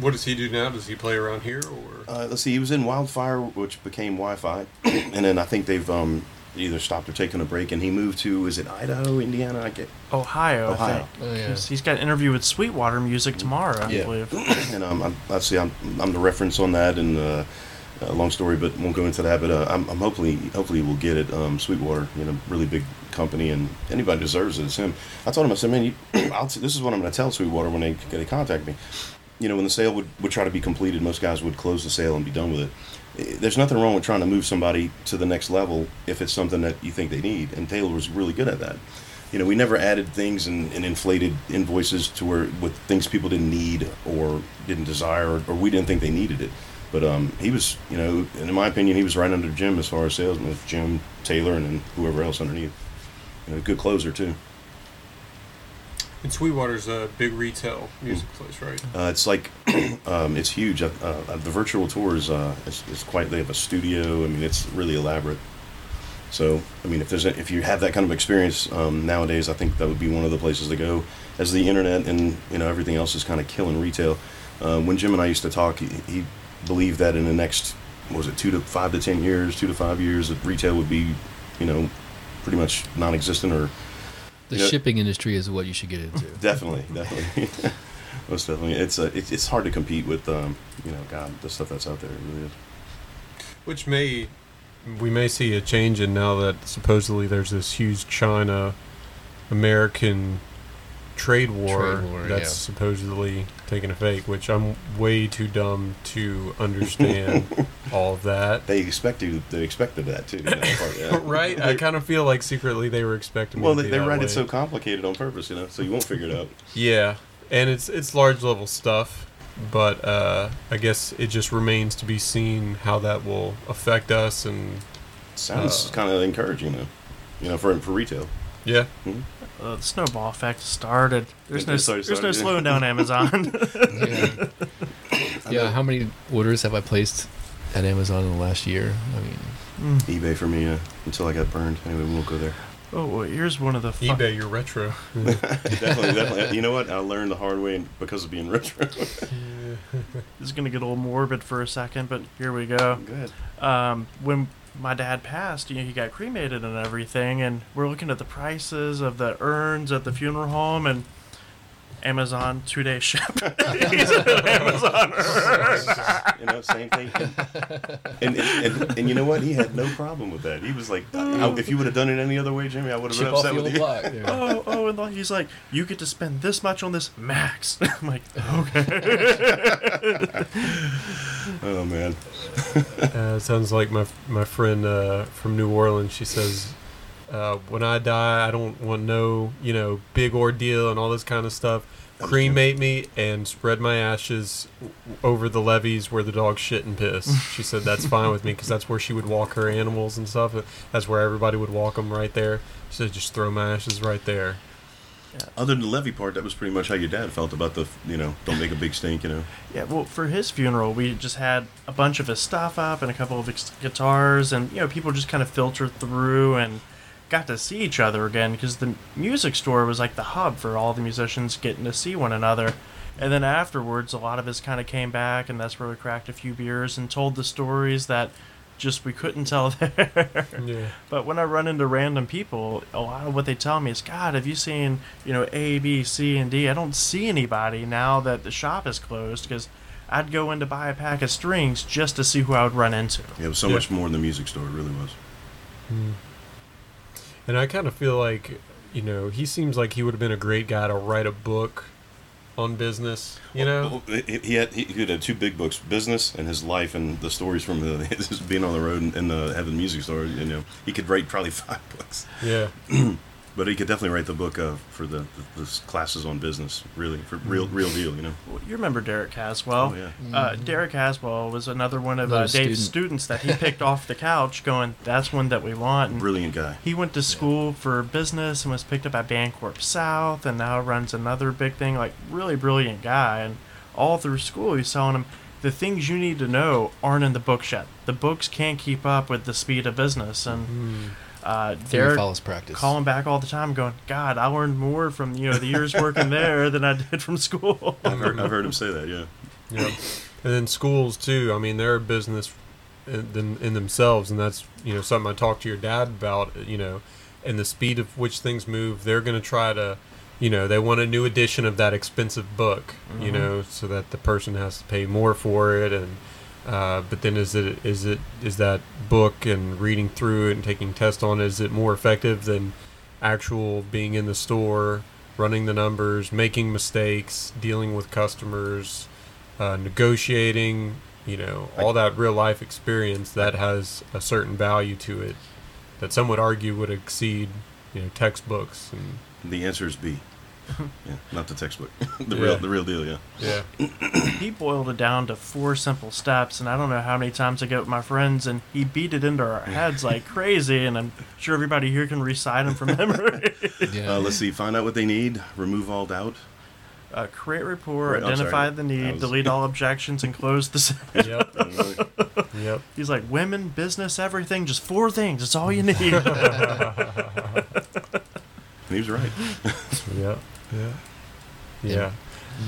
What does he do now? Does he play around here or? Uh, let's see. He was in Wildfire, which became Wi-Fi, and then I think they've um, either stopped or taken a break. And he moved to is it Idaho, Indiana? I get. Ohio, Ohio. I think. Oh, yeah. He's- he's got an interview with Sweetwater Music tomorrow, I Yeah. believe. and um, I'm, let's see. I'm, I'm the reference on that, and uh, uh, long story, but won't go into that. But uh, I'm, I'm hopefully hopefully we'll get it. Um, Sweetwater, you know, really big company, and anybody deserves it. It's him. I told him, I said, man, you, I'll t- this is what I'm going to tell Sweetwater when they they contact me. You know, when the sale would, would try to be completed, most guys would close the sale and be done with it. Eh, There's nothing wrong with trying to move somebody to the next level if it's something that you think they need, and Taylor was really good at that. You know, we never added things and, and inflated invoices to where with things people didn't need or didn't desire or, or we didn't think they needed it. But um, he was, you know, in my opinion, he was right under Jim as far as salesman Jim Taylor and whoever else underneath. Know, good closer too. And Sweetwater's a big retail music place, right? Uh, it's like um, it's huge. Uh, uh, the virtual tour is uh, it's, it's quite. They have a studio. I mean, it's really elaborate. So, I mean, if there's a, if you have that kind of experience um, nowadays, I think that would be one of the places to go. As the internet and you know everything else is kind of killing retail. Uh, when Jim and I used to talk, he, he believed that in the next what was it two to five to ten years, two to five years, that retail would be, you know, pretty much non-existent or the Yeah. shipping industry is what you should get into. Definitely, definitely, most definitely. It's uh, it's it's hard to compete with, um, you know, God, the stuff that's out there. It really is. Which may we may see a change in now that supposedly there's this huge China American trade war, Trade war, that's yeah. supposedly taking a fake, which I'm way too dumb to understand all of that. They expect you. They expected that too. That part, yeah. right? I kind of feel like secretly they were expecting. me Well, to they, they write way. it so complicated on purpose, you know, so you won't figure it out. Yeah, and it's it's large level stuff, but uh, I guess it just remains to be seen how that will affect us. And Sounds Uh, kind of encouraging, though. You know, for for retail. yeah, Uh, the snowball effect started. There's It- no, started- there's no started, yeah. slowing down Amazon. yeah. yeah. How many orders have I placed at Amazon in the last year. I mean, Mm. eBay for me uh, until I got burned. Anyway, we won't go there. Oh, well, here's one of the fu- eBay, you're retro. definitely, definitely. You know what? I learned the hard way because of being retro. This is gonna get a little morbid for a second, but here we go. Go ahead. um, when my dad passed, you know, he got cremated and everything, and we're looking at the prices of the urns at the funeral home and Amazon two day ship. He's an Amazon you know, same thing. And, and, and, and you know what? He had no problem with that. He was like, I, if you would have done it any other way, Jimmy, I would have been upset with you. block. Yeah. Oh, oh, and like- he's like, you get to spend this much on this max. I'm like, okay. Oh man. Uh, sounds like my my friend uh, from New Orleans. She says, uh, "When I die, I don't want no you know big ordeal and all this kind of stuff. Cremate me and spread my ashes over the levees where the dogs shit and piss." She said that's fine with me because that's where she would walk her animals and stuff. That's where everybody would walk them right there. She said, "Just throw my ashes right there." Other than the levy part, that was pretty much how your dad felt about the, you know, don't make a big stink, you know. Yeah, well, for his funeral, we just had a bunch of his stuff up and a couple of his guitars, and you know, people just kind of filtered through and got to see each other again because the music store was like the hub for all the musicians getting to see one another. And then afterwards, a lot of us kind of came back, and that's where we cracked a few beers and told the stories that just we couldn't tell there. Yeah. But when I run into random people, a lot of what they tell me is, God, have you seen, you know, A, B, C, and D? I don't see anybody now that the shop is closed because I'd go in to buy a pack of strings just to see who I would run into. It was so Yeah. much more than the music store, it really was. Mm. And I kind of feel like, you know, he seems like he would have been a great guy to write a book on business. You know. He he had he could have two big books: business and his life, and the stories from the, his being on the road and, and uh, having the music store. You know, he could write probably five books, Yeah. but he could definitely write the book uh, for the, the, the classes on business. Really, for real, real deal. You know. Well, You remember Derek Caswell? oh yeah. Uh, Derek Caswell was another one of uh, Dave's student. students that he picked off the couch, going, "That's one that we want." And Brilliant guy. He went to school for business and was picked up at Bancorp South, and now runs another big thing. Like really brilliant guy, and all through school he's telling him the things you need to know aren't in the books yet. The books can't keep up with the speed of business, and Mm. Uh, Theory Derek follows practice. calling back all the time, going, "God, I learned more from you know the years working there than I did from school." I've heard, I've heard him say that. Yeah. Yep. And then schools too. I mean, they're a business in, in, in themselves, and that's you know something I talked to your dad about. You know, and the speed of which things move, they're going to try to, you know, they want a new edition of that expensive book. You Mhm. know, so that the person has to pay more for it, and uh, but then is it is it is that book and reading through it and taking tests on it, is it more effective than actual being in the store? running the numbers, making mistakes, dealing with customers, uh, negotiating, you know, all that real life experience that has a certain value to it that some would argue would exceed, you know, textbooks and The answer is B. Yeah, not the textbook. the Yeah. real, the real deal. Yeah. yeah. he boiled it down to four simple steps, and I don't know how many times I get with my friends, and he beat it into our heads like crazy, and I'm sure everybody here can recite them from memory. Yeah. Uh, let's see. Find out what they need. Remove all doubt. uh, create rapport, Right, identify the need, was- delete all objections, and close the sale. Yep. Yep. He's like, women, business, everything, just four things. It's all you need. he was right. Yeah. Yeah. Yeah. Yeah.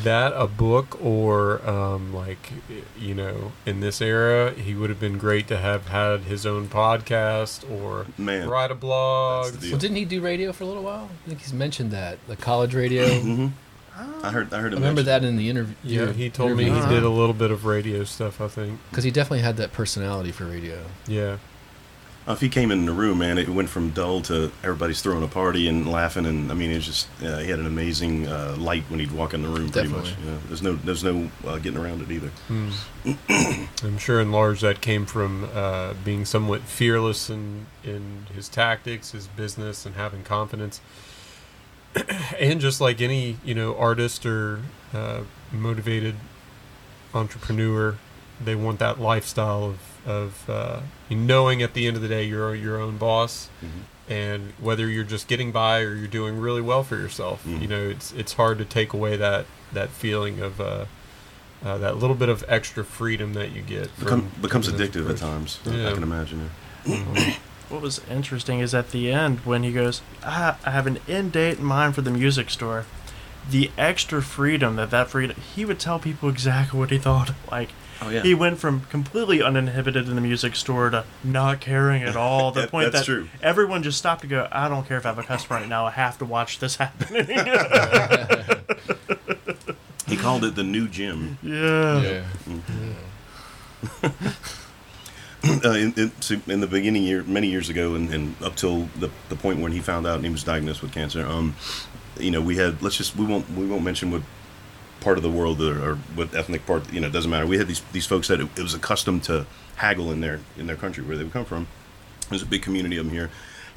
That a book or um, like you know in this era he would have been great to have had his own podcast or Man. write a blog. Well, didn't he do radio for a little while? I think he's mentioned that the college radio. hmm I heard. I heard I remember mention- that in the interview. Yeah, he told me he did a little bit of radio stuff. I think. because he definitely had that personality for radio. Yeah. If he came in the room, man, it went from dull to everybody's throwing a party and laughing, and I mean, it's just uh, he had an amazing uh, light when he'd walk in the room. Pretty much. Definitely. You know, there's no there's no uh, getting around it either. Hmm. I'm sure in large that came from uh, being somewhat fearless in in his tactics, his business, and having confidence. and just like any you know artist or uh, motivated entrepreneur, they want that lifestyle of of uh, knowing at the end of the day you're your own boss, and whether you're just getting by or you're doing really well for yourself. Mhm. You know, it's it's hard to take away that that feeling of uh, uh, that little bit of extra freedom that you get Become, from becomes from addictive at approach. times. I can imagine. Yeah. What was interesting is at the end when he goes, ah, I have an end date in mind for the music store. The extra freedom that that freedom, he would tell people exactly what he thought. Like, Oh yeah. he went from completely uninhibited in the music store to not caring at all. The That- point that's that true. everyone just stopped to go, I don't care if I have a customer right now. I have to watch this happening. He called it the new gym. yeah. uh, in, in, so in the beginning year, many years ago, and, and up till the, the point when he found out and he was diagnosed with cancer, um, you know, we had let's just we won't we won't mention what part of the world or, or what ethnic part you know it doesn't matter. We had these these folks that it, it was accustomed to haggle in their in their country where they would come from. There's a big community of them here.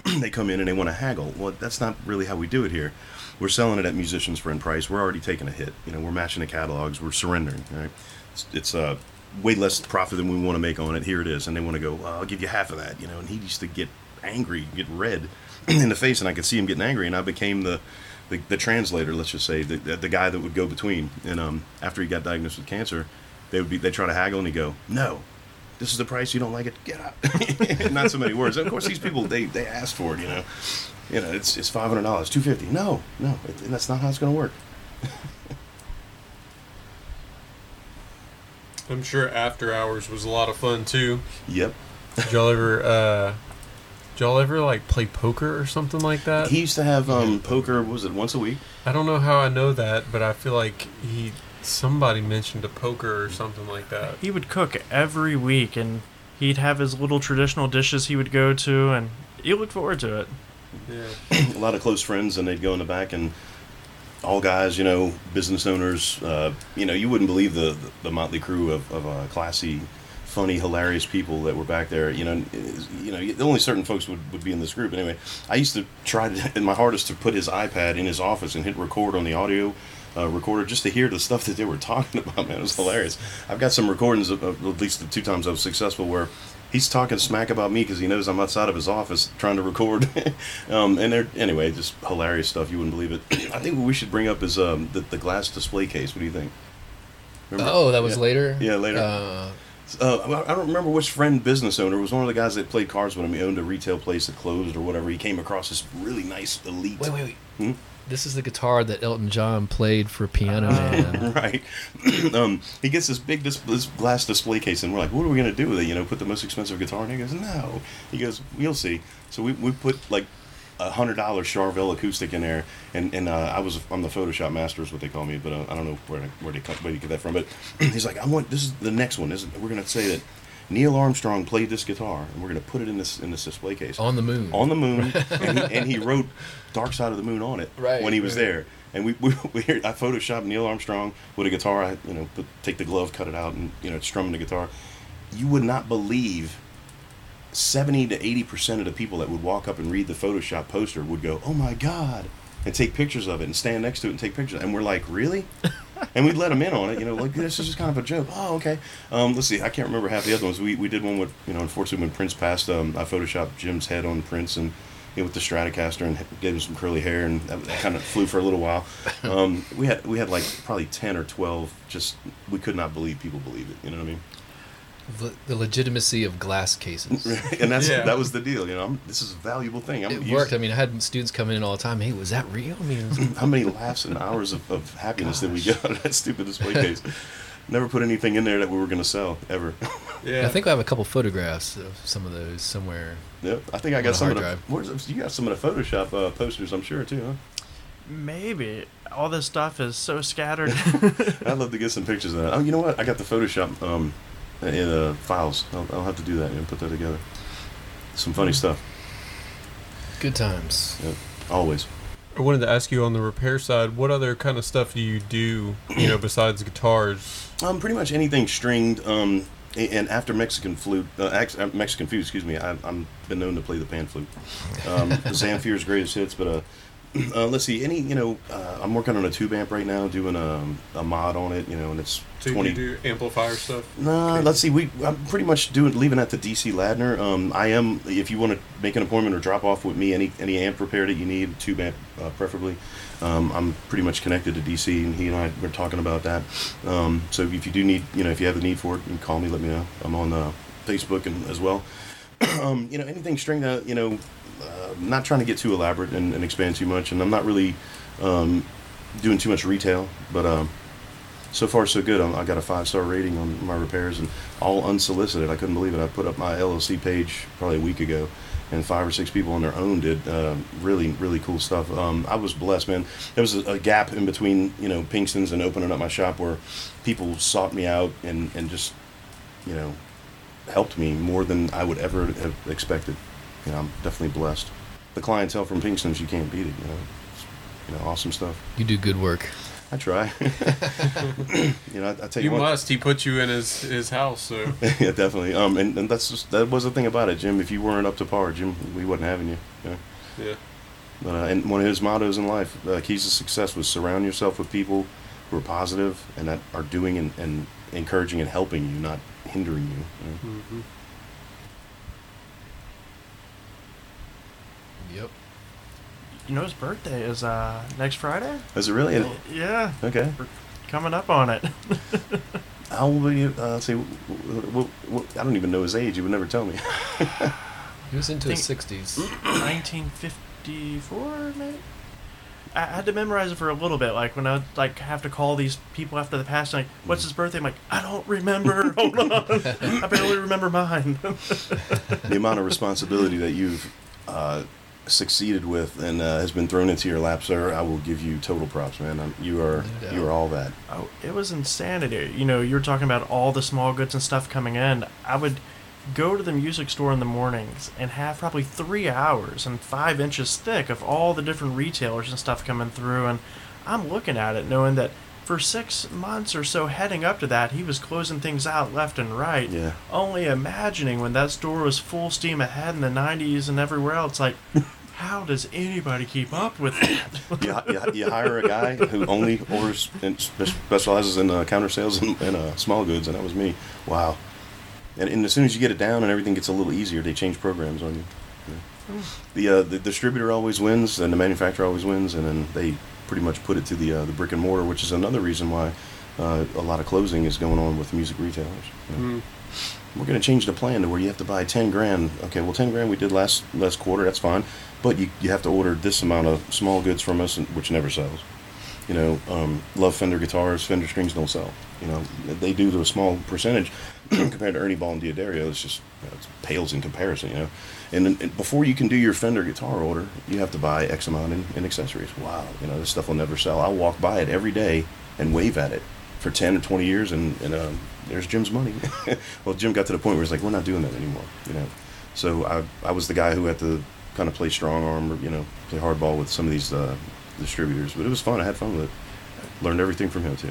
they come in and they want to haggle. Well, that's not really how we do it here. We're selling it at musicians friend price. We're already taking a hit. You know, we're matching the catalogs. We're surrendering. Right? It's, it's uh, way less profit than we want to make on it. Here it is, and they want to go. Well, I'll give you half of that. You know, and he used to get angry, get red in the face, and I could see him getting angry, and I became the the, the translator. Let's just say the, the the guy that would go between. And um, after he got diagnosed with cancer, they would be they try to haggle, and he go, no. This is the price. You don't like it? Get out. Not so many words. Of course, these people they, they ask for it. You know, you know it's it's five hundred dollars, two fifty. No, no, it, that's not how it's going to work. I'm sure After Hours was a lot of fun too. Yep. Did y'all ever, uh, y'all ever like play poker or something like that? He used to have um, poker. What was it once a week? I don't know how I know that, but I feel like he somebody mentioned a poker or something like that. He would cook every week and he'd have his little traditional dishes he would go to and you looked forward to it. Yeah. a lot of close friends, and they'd go in the back, and all guys, you know, business owners. Uh, you know, you wouldn't believe the the motley crew of, of uh, classy, funny, hilarious people that were back there. You know, you know, only certain folks would, would be in this group. Anyway, I used to try to, in my hardest to put his iPad in his office and hit record on the audio. Uh, recorder just to hear the stuff that they were talking about, man. It was hilarious. I've got some recordings of, of at least the two times I was successful where he's talking smack about me because he knows I'm outside of his office trying to record. um, and they're anyway, just hilarious stuff. You wouldn't believe it. I think what we should bring up is um, the, the glass display case. What do you think? Remember? Oh, that was Yeah. later. Yeah, later. Uh, Uh, I don't remember which friend business owner. It was one of the guys that played cards with him. He owned a retail place that closed or whatever. He came across this really nice elite. wait, wait, wait. Hmm? This is the guitar that Elton John played for Piano Man. right. um, he gets this big dis- this glass display case, and we're like, "What are we gonna do with it? You know, put the most expensive guitar?" And he goes, "No." He goes, "We'll see." So we, we put like a hundred dollar Charvel acoustic in there, and and uh, I was I'm the Photoshop master is what they call me, but uh, I don't know where where they where you get that from. But he's like, "I want this is the next one. This is, we're gonna say that." Neil Armstrong played this guitar, and we're going to put it in this in this display case On the moon. on the moon, and he, and he wrote "Dark Side of the Moon" on it Right, when he was right. there. And we, we, we I photoshopped Neil Armstrong with a guitar. I you know put, take the glove, cut it out, and you know strumming the guitar. You would not believe. Seventy to eighty percent of the people that would walk up and read the Photoshop poster would go, "Oh my God!" and take pictures of it and stand next to it and take pictures. And we're like, "Really?" and we'd let them in on it. You know, like this is just kind of a joke. Oh, okay. Um, let's see. I can't remember half the other ones. We, we did one with you know, unfortunately, when Prince passed, um, I photoshopped Jim's head on Prince and you know, with the Stratocaster and gave him some curly hair, and that, that kind of flew for a little while. Um, we had we had like probably ten or twelve. Just we could not believe people believe it. You know what I mean? The, the legitimacy of glass cases. and that's Yeah. that was the deal. You know, I'm, this is a valuable thing. I'm It used- worked. I mean, I had students come in all the time. Hey, was that real? I mean, was- How many laughs and hours of, of happiness did we Gosh. get out of that stupid display case? Never put anything in there that we were going to sell ever. Yeah. I think I have a couple photographs of some of those somewhere. Yep, I think I got some of the. Where's, you got some of the Photoshop uh, posters, I'm sure too, huh? Maybe. All this stuff is so scattered. I'd love to get some pictures of that. Oh, you know what? I got the Photoshop um, in uh, files. I'll, I'll have to do that and put that together. Some funny stuff, Good times. always. I wanted to ask you on the repair side, what other kind of stuff do you do, you know, besides guitars? Um, pretty much anything stringed. Um, and after Mexican flute, uh, uh, Mexican flute, excuse me, I, I'm been known to play the pan flute. Um, Zamfir's greatest hits, but uh, Uh, let's see. Any, you know, uh, I'm working on a tube amp right now, doing a, a mod on it. You know, and it's So 20. you do amplifier stuff? Nah, let's see. We I'm pretty much doing leaving that to DC Ladner. Um, I am. If you want to make an appointment or drop off with me, any any amp repair that you need, tube amp uh, preferably. Um, I'm pretty much connected to DC, and he and I were talking about that. Um, so if you do need, you know, if you have the need for it, you can call me. Let me know. I'm on uh, Facebook and as well. um, you know, anything string that you know. Uh, not trying to get too elaborate and, and expand too much, and I'm not really um, doing too much retail, but. Um, so far so good. I got a five star rating on my repairs and all unsolicited. I couldn't believe it. I put up my LLC page probably a week ago, and five or six people on their own did uh, really really cool stuff. Um, I was blessed, man. There was a, a gap in between you know Pinkston's and opening up my shop where people sought me out and and just you know helped me more than I would ever have expected. You know, I'm definitely blessed. The clientele from Pinkston's, you can't beat it. You know, it's, you know, awesome stuff. You do good work. I try. you know, I, I tell you, You what, must. He put you in his, his house, so. yeah, definitely. Um, and, and that's just, that was the thing about it, Jim. If you weren't up to par, Jim, we wasn't having you. you know? yeah. But, uh, and one of his mottos in life, uh, keys to success, was surround yourself with people who are positive and that are doing and, and encouraging and helping you, not hindering you. you know? hmm Yep. You know his birthday is uh next Friday. Is it really? Yeah, Okay. coming up on it. How old are you? Uh, see. W- w- w- I don't even know his age. He would never tell me. He was into his 60s. 1954, maybe. I I had to memorize it for a little bit, like when I like have to call these people after the past. Like, what's his birthday? I'm like, I don't remember. Hold on, I barely remember mine. the amount of responsibility that you've uh, succeeded with and uh, has been thrown into your lap, sir, I will give you total props, man. Um you are No you are all that. Oh, it was insanity. You know, you were talking about all the small goods and stuff coming in. I would go to the music store in the mornings and have probably three hours and five inches thick of all the different retailers and stuff coming through. And I'm looking at it knowing that for six months or so heading up to that, he was closing things out left and right. Yeah. Only imagining when that store was full steam ahead in the 90s and everywhere else, like, how does anybody keep up with that? you, you, you hire a guy who only orders and specializes in uh, counter sales and, and uh, small goods, and that was me. Wow. And, and as soon as you get it down and everything gets a little easier, they change programs on you. Yeah. The uh, the distributor always wins, and the manufacturer always wins, and then they pretty much put it to the uh, the brick and mortar, which is another reason why uh, a lot of closing is going on with music retailers. you know. Mm. We're going to change the plan to where you have to buy 10 grand. Okay, well, 10 grand we did last last quarter, that's fine. But you, you have to order this amount of small goods from us, and- which never sells. You know, um, love Fender guitars, Fender strings don't sell. You know, they do to a small percentage compared to Ernie Ball and D'Addario. It's just, you know, it pales in comparison, you know. And, and before you can do your Fender guitar order, you have to buy X amount in, in accessories. Wow, you know, this stuff will never sell. I'll walk by it every day and wave at it for 10 or 20 years, and, and um, there's Jim's money. well, Jim got to the point where he's like, we're not doing that anymore, you know. So I, I was the guy who had to kind of play strong arm, or, you know, play hardball with some of these uh, distributors. But it was fun. I had fun with it. Learned everything from him too.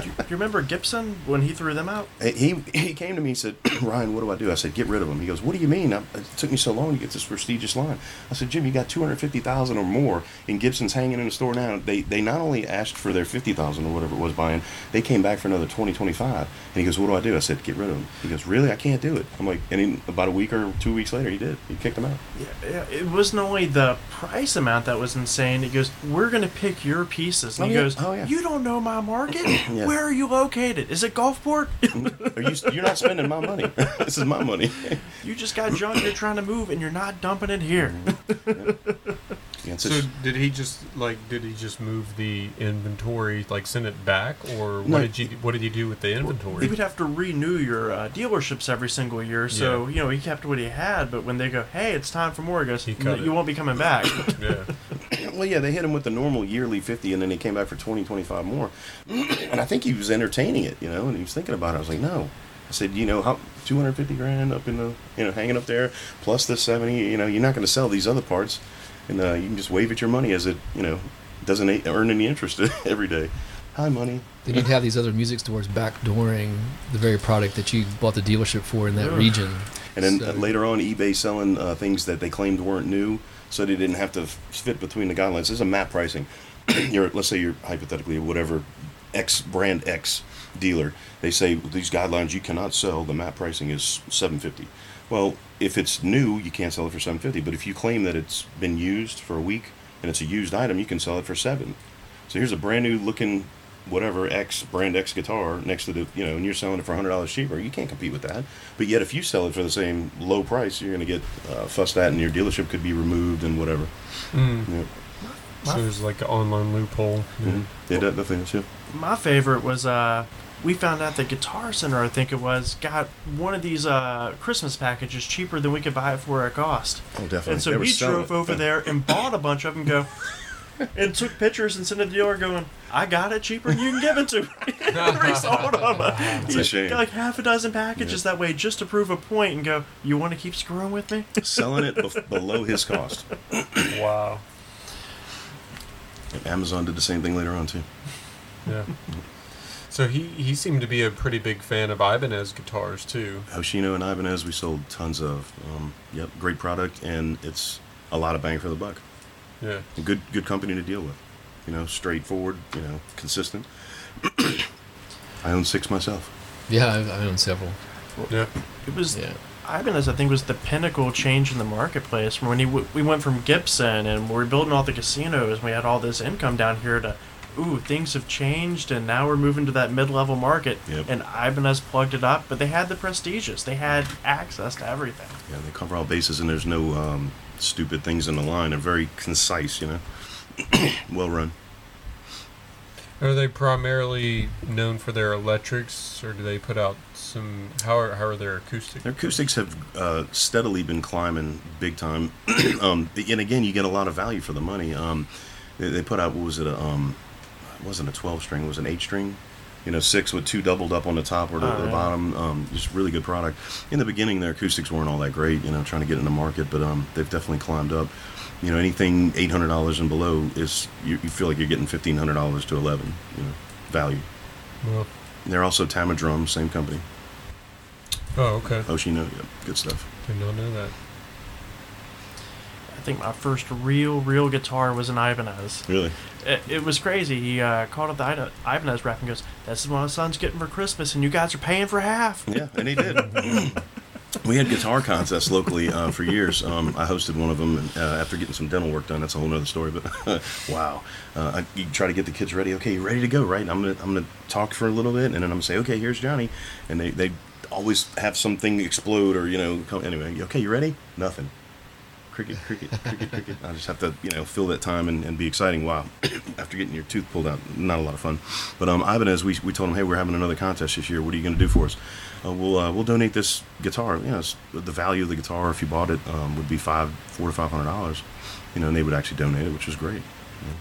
Do you, you remember Gibson when he threw them out? He he came to me and said, Ryan, what do I do? I said, get rid of them. He goes, what do you mean? I, it took me so long to get this prestigious line. I said, Jim, you got two hundred fifty thousand or more, and Gibson's hanging in the store now. They they not only asked for their fifty thousand or whatever it was buying, they came back for another twenty twenty five. And he goes, what do I do? I said, get rid of them. He goes, really? I can't do it. I'm like, and he, about a week or two weeks later, he did. He kicked them out. Yeah, yeah, it wasn't only the price amount that was insane. He goes, "We're gonna pick your pieces," and Oh, he yeah. goes, Oh, yeah. "You don't know my market. Yeah. Where are you located? Is it Gulfport? Are you, you're not spending my money. this is my money. you just got junk you're trying to move, and you're not dumping it here." Yeah, it's So just- did he just like did he just move the inventory like send it back or No. what did you what did he do with the He inventory? would have to renew your uh, dealerships every single year, so Yeah. you know he kept what he had. But when they go, "Hey, it's time for more," he goes, He cut "You won't be coming back." yeah. Well, yeah, they hit him with the normal yearly 50, and then he came back for 20, 25 more. And I think he was entertaining it, you know, and he was thinking about it. I was like, no. I said, you know, how 250 grand up in the, you know, hanging up there, plus the 70, you know, you're not going to sell these other parts. And uh, you can just wave at your money as it, you know, doesn't a- earn any interest every day. Hi, money. Then you'd have these other music stores backdooring the very product that you bought the dealership for in that Ugh. region. And then So- uh, later on, eBay selling uh, things that they claimed weren't new so they didn't have to f- fit between the guidelines. This is a map pricing. you're let's say you're hypothetically whatever X brand X dealer. They say these guidelines you cannot sell. The map pricing is 750. Well, if it's new, you can't sell it for 750. But if you claim that it's been used for a week and it's a used item, you can sell it for seven. So here's a brand new looking whatever X brand X guitar next to the you know, and you're selling it for hundred dollars cheaper. You can't compete with that. But yet, if you sell it for the same low price, you're going to get uh, fussed at, and your dealership could be removed and whatever. Mm. Yeah, So there's like an online loophole. mm-hmm. yeah that, definitely is. Yeah. My favorite was uh, we found out that Guitar Center, I think it was, got one of these uh, Christmas packages cheaper than we could buy it for at cost. Oh, definitely. And so They were we selling drove over Yeah. there and bought a bunch of them. Go and took pictures and sent it to the dealer, going, "I got it cheaper than you can give it to." me." and resold them. It's a shame. Got like half a dozen packages that way just to prove a point and go, "You want to keep screwing with me?" selling it bef- below his cost. Wow. And Amazon did the same thing later on too. Yeah. So he, he seemed to be a pretty big fan of Ibanez guitars too. Hoshino and Ibanez, we sold tons of. Um, yep, great product, and it's a lot of bang for the buck. Yeah. A good good company to deal with. You know, straightforward. You know, consistent. I own six myself. Yeah, I've, I own several. Yeah. It was Yeah. Ibanez, I think, was the pinnacle change in the marketplace. From when he w- we went from Gibson and we were building all the casinos, and we had all this income down here to, ooh, things have changed, and now we're moving to that mid-level market. Yep. And Ibanez plugged it up, but they had the prestigious. They had access to everything. Yeah, they cover all bases, and there's no um, stupid things in the line. They're very concise. You know, well run. Are they primarily known for their electrics, or do they put out some? How are how are their acoustics? Their acoustics have uh, steadily been climbing big time, um, and again, you get a lot of value for the money. Um, they, they put out what was it? A, um, it wasn't a twelve string; it was an eight string. You know, six with two doubled up on the top or the, Oh, the bottom. Um, just really good product. In the beginning, their acoustics weren't all that great. You know, trying to get in the market, but um, they've definitely climbed up. You know, anything eight hundred dollars and below is you, you feel like you're getting fifteen hundred dollars to eleven. You know, value. Well, They're also Tama Drums, same company. oh, okay. Hoshino, yeah, good stuff. Did not know that. I think my first real, real guitar was an Ibanez. Really. It, it was crazy. He uh, called up the Ida- Ibanez rep and goes, "This is what my son's getting for Christmas, and you guys are paying for half." Yeah, and he did. we had guitar contests locally uh, for years. Um, I hosted one of them and, uh, after getting some dental work done. That's a whole other story. But wow, uh, I, you try to get the kids ready. Okay, you ready to go? Right? I'm gonna I'm gonna talk for a little bit, and then I'm gonna say, okay, here's Johnny, and they they always have something explode or you know come, anyway. Okay, you ready? Nothing. Cricket, cricket, cricket, cricket. I just have to, you know, fill that time and, and be exciting. Wow. After getting your tooth pulled out, not a lot of fun. But um, Ibanez, we, we told him, hey, we're having another contest this year. What are you going to do for us? Uh, we'll uh, we'll donate this guitar. You know, the value of the guitar, if you bought it, um, would be five, four to five hundred dollars. You know, and they would actually donate it, which was great. you know.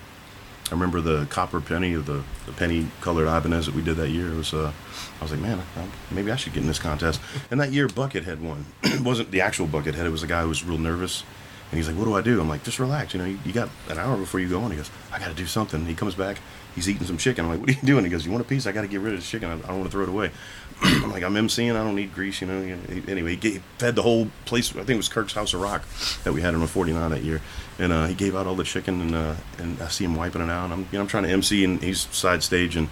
I remember the copper penny of the, the penny colored Ibanez that we did that year. It was uh, I was like, man, I, maybe I should get in this contest. And that year, Buckethead won. it wasn't the actual Buckethead. It was a guy who was real nervous. And he's like, what do I do? I'm like, just relax. You know, you, you got an hour before you go on. He goes, I got to do something. And he comes back. He's eating some chicken. I'm like, what are you doing? He goes, you want a piece? I got to get rid of this chicken. I, I don't want to throw it away. I'm like, I'm emceeing. I don't need grease. You know. Anyway, he fed the whole place. I think it was Kirk's House of Rock that we had on 49 that year. And uh, he gave out all the chicken, and uh, and I see him wiping it out. I'm you know I'm trying to MC, and he's side stage, and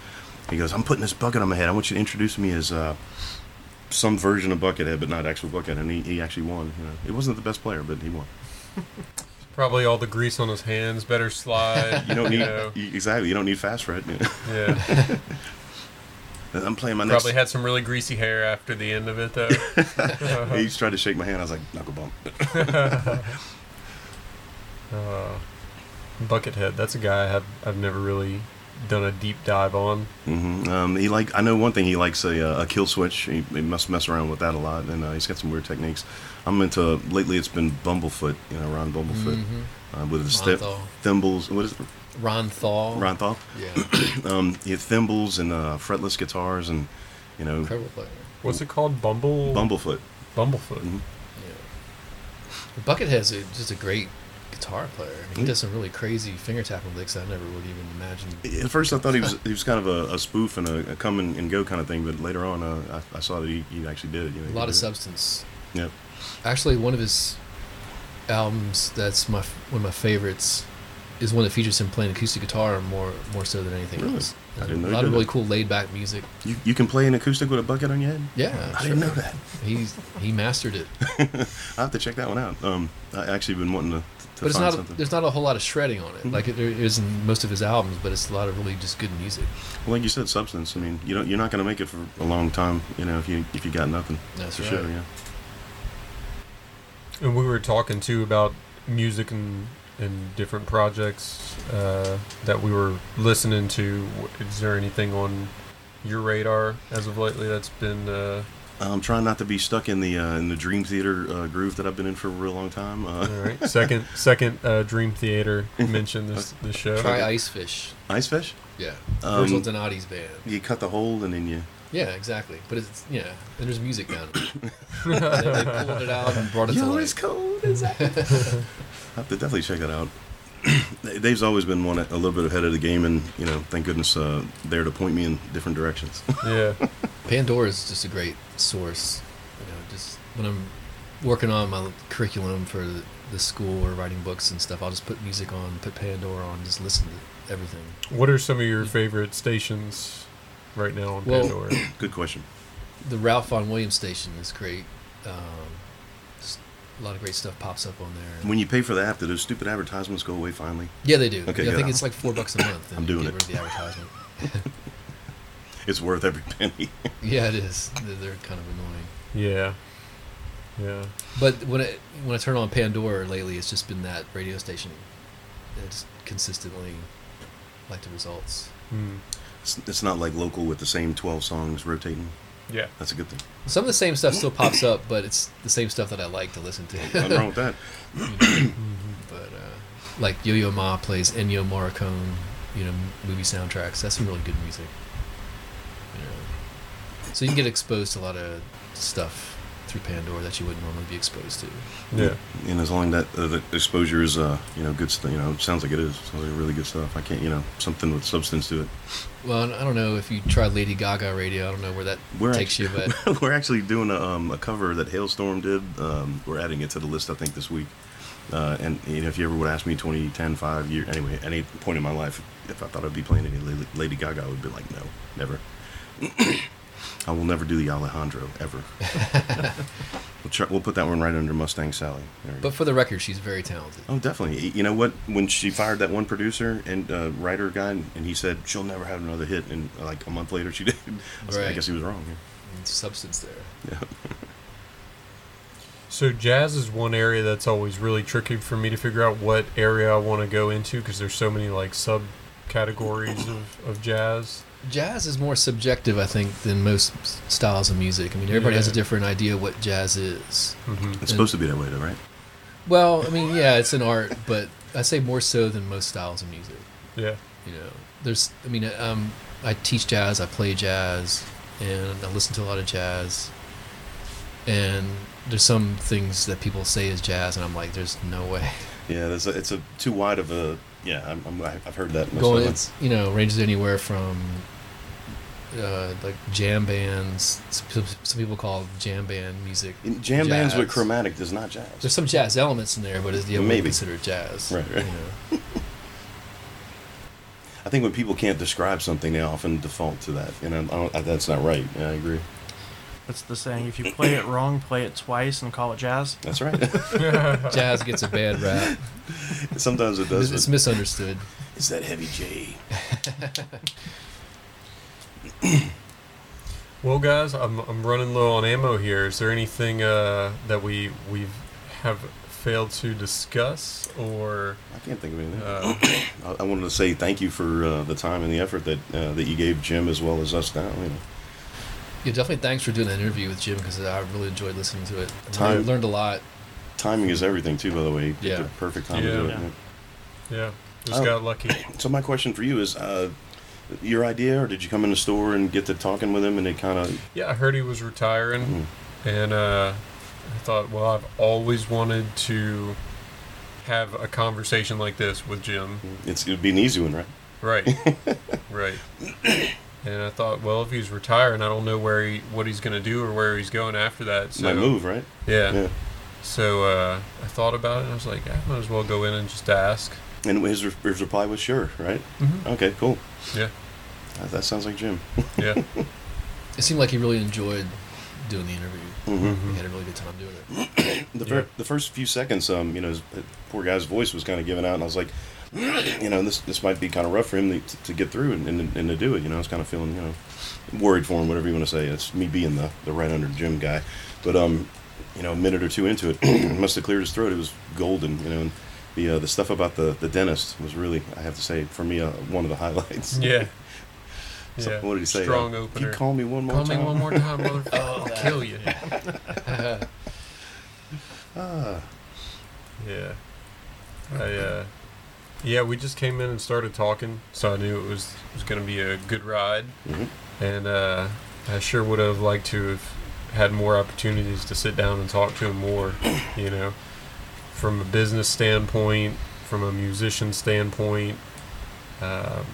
he goes, I'm putting this bucket on my head. I want you to introduce me as uh, some version of Buckethead, but not actual Buckethead. And he, he actually won. You know, he wasn't the best player, but he won. Probably all the grease on his hands, better slide. You don't need know. exactly. You don't need fast red. Yeah. I'm playing my next. Probably had some really greasy hair after the end of it, though. He tried to shake my hand. I was like knuckle bump. uh, Buckethead. That's a guy I have I've never really done a deep dive on. hmm Um, he like I know one thing. He likes a, uh, a kill switch. He, he must mess around with that a lot, and uh, he's got some weird techniques. I'm into lately. It's been Bumblefoot. You know, Ron Bumblefoot Mhm. uh, with his Ron th- thimbles. What is it? Ron Thal. Ron Thal. Yeah. Um, he had thimbles and uh, fretless guitars, and you know, Incredible player. What's it called? Bumble. Bumblefoot. Bumblefoot. Mhm. Yeah. Buckethead's a, just a great guitar player. He Mhm. does some really crazy finger tapping licks I never would even imagine. At first, I thought he was he was kind of a, a spoof and a, a come and, and go kind of thing, but later on, uh, I, I saw that he, he actually did it. You know, A lot of did it. substance. Yep. Actually, one of his albums that's my one of my favorites is one that features him playing acoustic guitar more more so than anything Really? else. I didn't know a lot of really that. cool laid back music. You, you can play an acoustic with a bucket on your head? Yeah, I didn't know that. He's he mastered it. I have to check that one out. Um, I actually been wanting to, to but it's not something. there's not a whole lot of shredding on it Mhm. like it, there is in most of his albums but it's a lot of really just good music Well, like you said, substance. I mean, you don't, you're not going to make it for a long time, you know, if you if you got nothing. that's for right sure, yeah. And we were talking too about music and and different projects uh, that we were listening to. Is there anything on your radar as of lately that's been? Uh, I'm trying not to be stuck in the uh, in the Dream Theater uh, groove that I've been in for a real long time. Uh, all right, second second uh, Dream Theater mentioned this this show. try icefish Icefish. yeah Um, Virgil Donati's band You cut the hole and then you. Yeah exactly but it's yeah and there's music down it they, they pulled it out and brought it to Yo, life it's cold. Is that? I have to definitely check that out. Dave's always been one a little bit ahead of the game, and you know, thank goodness, uh, there to point me in different directions. yeah, Pandora is just a great source. You know, just when I'm working on my curriculum for the, the school or writing books and stuff, I'll just put music on, put Pandora on, just listen to everything. what are some of your favorite stations right now on Well- Pandora? Good question. The Ralph Vaughan Williams station is great. Um, a lot of great stuff pops up on there. When you pay for the app, do those stupid advertisements go away finally? Yeah, they do. Okay, yeah, I think it's like four bucks a month. I'm doing it. rid the advertisement. It's worth every penny. yeah, it is. They're, they're kind of annoying. Yeah, yeah. But when it when I turn on Pandora lately, it's just been that radio station. It's consistently like the results. Hmm. It's, it's not like local with the same 12 songs rotating. Yeah. That's a good thing. Some of the same stuff still pops up, but it's the same stuff that I like to listen to. Nothing wrong with that. You know? But uh, like Yo Yo Ma plays Ennio Morricone, you know, movie soundtracks. That's some really good music. You know. So you can get exposed to a lot of stuff through Pandora that you wouldn't normally be exposed to. Yeah. And as long as that uh, the exposure is, uh, you know, good stuff, you know, sounds like it is. Sounds like really good stuff. I can't, you know, something with substance to it. Well, I don't know if you tried Lady Gaga radio. I don't know where that We're takes you, actually, but we're actually doing a, um, a cover that Halestorm did. Um, we're adding it to the list, I think, this week. Uh, and you know, if you ever would ask me 20, 10, 5 years, anyway, any point in my life, if I thought I'd be playing any Lady, Lady Gaga, I would be like, no, never. I will never do the Alejandro ever. we'll, try, we'll put that one right under Mustang Sally. There we go. but for the record, she's very talented. Oh, definitely. You know what? When she fired that one producer and uh, writer guy, and he said she'll never have another hit, and like a month later she did. I, was like, I guess he was wrong. And substance there. Yeah. So jazz is one area that's always really tricky for me to figure out what area I want to go into because there's so many like subcategories of, of jazz. Jazz is more subjective, I think, than most styles of music. I mean, everybody has a different idea what jazz is. hmm It's supposed to be that way, though, right? Well, I mean, yeah, it's an art, but I say more so than most styles of music. Yeah. You know, there's, I mean, um, I teach jazz, I play jazz, and I listen to a lot of jazz. And there's some things that people say is jazz, and I'm like, there's no way. Yeah, there's a, it's a too wide of a. Yeah, I'm, I'm, I've heard that. Going, myself. it's you know, ranges anywhere from uh, like jam bands. Some, some people call jam band music. In jam bands with chromatic does not jazz. There's some jazz elements in there, but it's, you wouldn't Maybe. consider it jazz. Right, right. You know? I think when people can't describe something, they often default to that, and I, I don't, I, that's not right. Yeah, I agree. That's the saying. If you play it wrong, play it twice and call it jazz. That's right. Jazz gets a bad rap. Sometimes it does. it's but misunderstood. It's that heavy J. Well, guys, I'm I'm running low on ammo here. Is there anything uh, that we we have failed to discuss or? I can't think of anything. Uh, I, I wanted to say thank you for uh, the time and the effort that uh, that you gave Jim as well as us now. You know. Yeah, definitely thanks for doing that interview with Jim because I really enjoyed listening to it. I Time- learned, learned a lot. Timing is everything too, by the way. Yeah. perfect time to do it. Yeah. yeah. yeah, just Oh. got lucky. So my question for you is, uh, your idea, or did you come in the store and get to talking with him, and it kind of? Yeah, I heard he was retiring, Mhm. and uh, I thought, well, I've always wanted to have a conversation like this with Jim. It's it'd be an easy one, right? Right, right. And I thought, well, if he's retiring, I don't know where he, what he's going to do or where he's going after that. So My move, right? Yeah. Yeah. so uh, I thought about it and I was like, I might as well go in and just ask. And his, re- his reply was sure, right? Mm-hmm. Okay, cool. Yeah. That, that sounds like Jim. Yeah. It seemed like he really enjoyed doing the interview. Mm-hmm. He had a really good time doing it. The, Yeah. fir- the first few seconds, um, you know, his, uh, poor guy's voice was kind of giving out, and I was like, you know, this this might be kind of rough for him to, to get through and, and, and to do it. You know, I was kind of feeling, you know, worried for him, whatever you want to say. It's me being the, the right under Jim guy. But, um, you know, a minute or two into it, it must have cleared his throat. It was golden, you know, and the, uh, the stuff about the, the dentist was really, I have to say, for me, uh, one of the highlights. Yeah. So, Yeah. what did he say? Strong Uh, opener. You call me one more Call time. me one more time, motherfucker. Oh, I'll kill you. Ah, Yeah. I uh yeah, we just came in and started talking, so I knew it was was going to be a good ride, mhm. and uh I sure would have liked to have had more opportunities to sit down and talk to him more, you know, from a business standpoint, from a musician standpoint. Um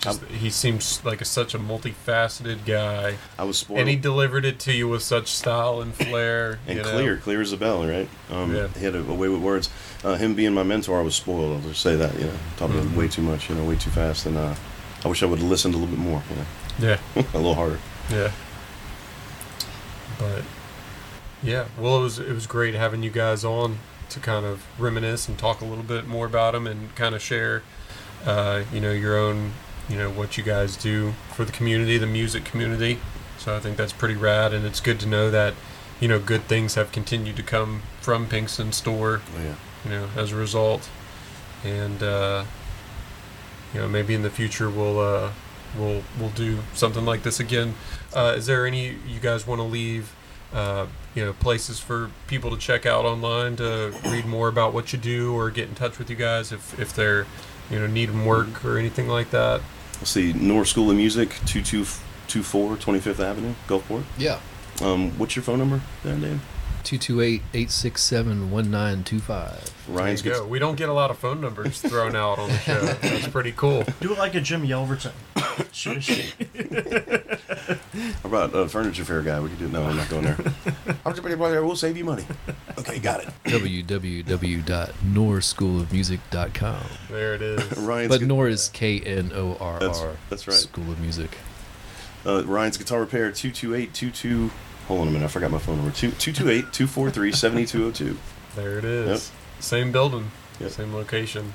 just, he seems like a, such a multifaceted guy, I was spoiled. and he delivered it to you with such style and flair. and you know? clear, clear as a bell, right? Um, Yeah. He had a, a way with words. Uh, him being my mentor, I was spoiled. I'll just say that, you know, talking Mhm. way too much, you know, way too fast, and uh, I wish I would have listened a little bit more, you know, Yeah. a little harder. Yeah. But yeah, well, it was it was great having you guys on to kind of reminisce and talk a little bit more about them and kind of share, uh, you know, your own, you know, what you guys do for the community, the music community. So I think that's pretty rad, and it's good to know that, you know, good things have continued to come from Pinkston Store Oh, yeah. you know, as a result. And uh, you know, maybe in the future we'll uh, we'll we'll do something like this again. Uh, is there any you guys want to leave? You know, places for people to check out online to read more about what you do or get in touch with you guys if if they're you know needing work or anything like that. Let's see, Knorr School of Music, 2224 25th Avenue, Gulfport. Yeah. Um, what's your phone number there, Dave? 228-867-1925. Ryan's there you gets, go. We don't get a lot of phone numbers thrown out on the show. That's pretty cool. Do it like a Jim Yelverton. Shoot. How about uh, Furniture Fair guy? We could do No, I'm not going there. How much money We'll save you money. Okay, got it. www.knorrschoolofmusic.com. There it is. Ryan's But Knorr is K-N-O-R-R. That's- that's right. School of Music. Uh, Ryan's Guitar Repair, 22822. Hold on a minute, I forgot my phone number. 228 243 7202. There it is. Same building, Yep. same location.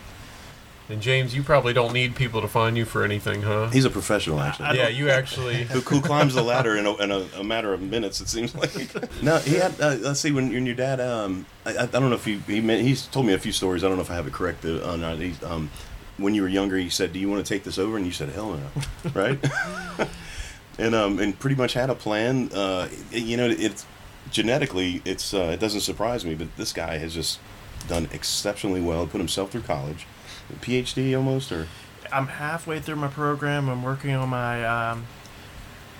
And James, you probably don't need people to find you for anything, huh? He's a professional, actually. Yeah, you actually. who, who climbs the ladder in, a, in a, a matter of minutes. It seems like. no, he had. Uh, let's see. When, when your dad, um, I, I I don't know if he he meant, he's told me a few stories. I don't know if I have it correct uh, or not. He's, um, when you were younger, he said, "Do you want to take this over?" And you said, "Hell no," right? And um, and pretty much had a plan. Uh, you know, it's genetically, it's uh, it doesn't surprise me, but this guy has just done exceptionally well. Put himself through college, PhD almost, or I'm halfway through my program. I'm working on my um,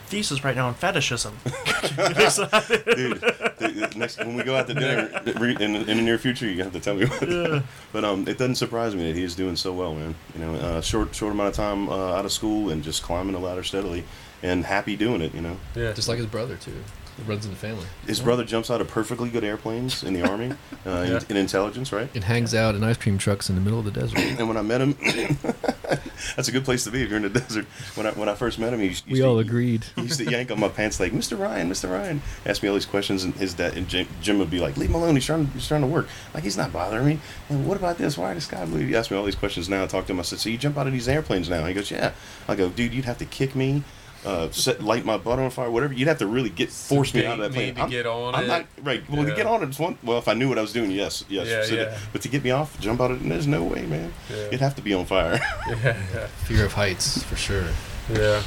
thesis right now on fetishism. dude, the- next when we go out to dinner in, in the near future, you have to tell me. What, Yeah. but um, it doesn't surprise me that he is doing so well, man. You know, uh, short short amount of time uh, out of school and just climbing the ladder steadily, and happy doing it. You know, Yeah. Just like his brother, too. It runs in the family. his brother jumps out of perfectly good airplanes in the army, uh, Yeah. in, in intelligence, right? It hangs out in ice cream trucks in the middle of the desert. And when I met him, that's a good place to be if you're in the desert. When I when I first met him, he used, We used all to, agreed. He used to yank on my pants like, "Mr. Ryan, Mr. Ryan." Ask me all these questions, and his dad and Jim, Jim would be like, "Leave him alone. He's trying. He's trying to work. Like he's not bothering me." And what about this? Why is the sky blue? He asked me all these questions. Now I talk to him. I said, "So you jump out of these airplanes now?" He goes, "Yeah." I go, "Dude, you'd have to kick me." Uh, set, light my butt on fire, whatever. You'd have to really get force me out of that Sedate plane. to I'm, get on I'm it. not right. Well, to get on it, it's one. Well, if I knew what I was doing, yes, yes. Yeah, So to- yeah. but to get me off, jump out of it, there's no way, man. Yeah. It'd have to be on fire. Yeah. Yeah. Fear of heights, for sure. Yeah.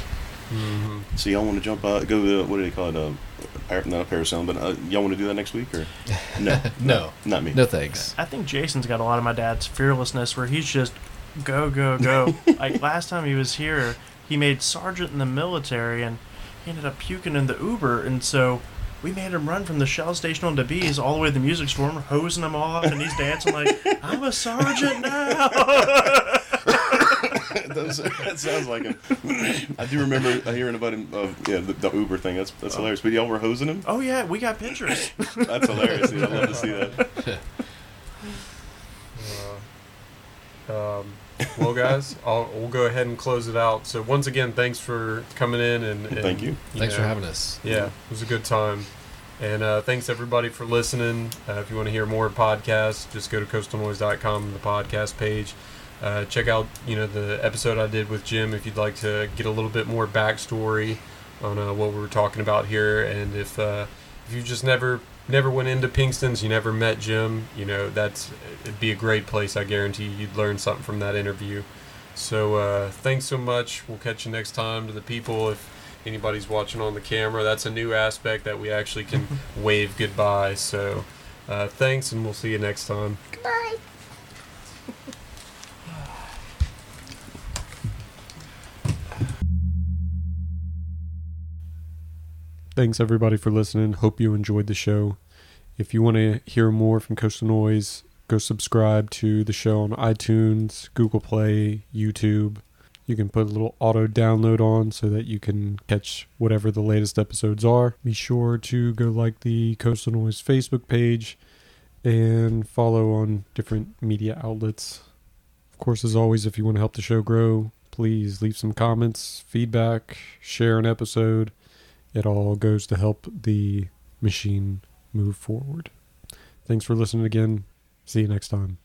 hmm so y'all want to jump? Uh, go to what do they call it? Uh, not a parasailing, but uh, y'all want to do that next week or no? No. not me. No thanks. I think Jason's got a lot of my dad's fearlessness where he's just go, go, go. like last time he was here, he made sergeant in the military and he ended up puking in the Uber. And so we made him run from the Shell station on DeBuys all the way to the music store, and we're hosing him off. And he's dancing like, I'm a sergeant now. That sounds like him. I do remember hearing about him. Uh, yeah, the, the Uber thing. That's that's hilarious. But y'all were hosing him. Oh yeah, we got pictures. That's hilarious. Dude. I love to see that. Uh, um, well, guys, I'll, we'll go ahead and close it out. So once again, thanks for coming in and, and Thank you. Thanks for having us. Yeah, it was a good time. And uh, thanks everybody for listening. Uh, if you want to hear more podcasts, just go to coastalnoise.com, the podcast page. Uh, check out you know the episode I did with Jim if you'd like to get a little bit more backstory on uh, what we were talking about here. And if uh, if you just never never went into Pinkston's, you never met Jim, you know that's it'd be a great place. I guarantee you'd learn something from that interview. So uh, thanks so much. We'll catch you next time. To the people, if anybody's watching on the camera, that's a new aspect that we actually can wave goodbye. So uh, thanks, and we'll see you next time. Goodbye. Thanks everybody for listening. Hope you enjoyed the show. If you want to hear more from Coastal Noise, go subscribe to the show on iTunes, Google Play, YouTube. You can put a little auto download on so that you can catch whatever the latest episodes are. Be sure to go like the Coastal Noise Facebook page and follow on different media outlets. Of course, as always, if you want to help the show grow, please leave some comments, feedback, share an episode it all goes to help the machine move forward. Thanks for listening again. See you next time.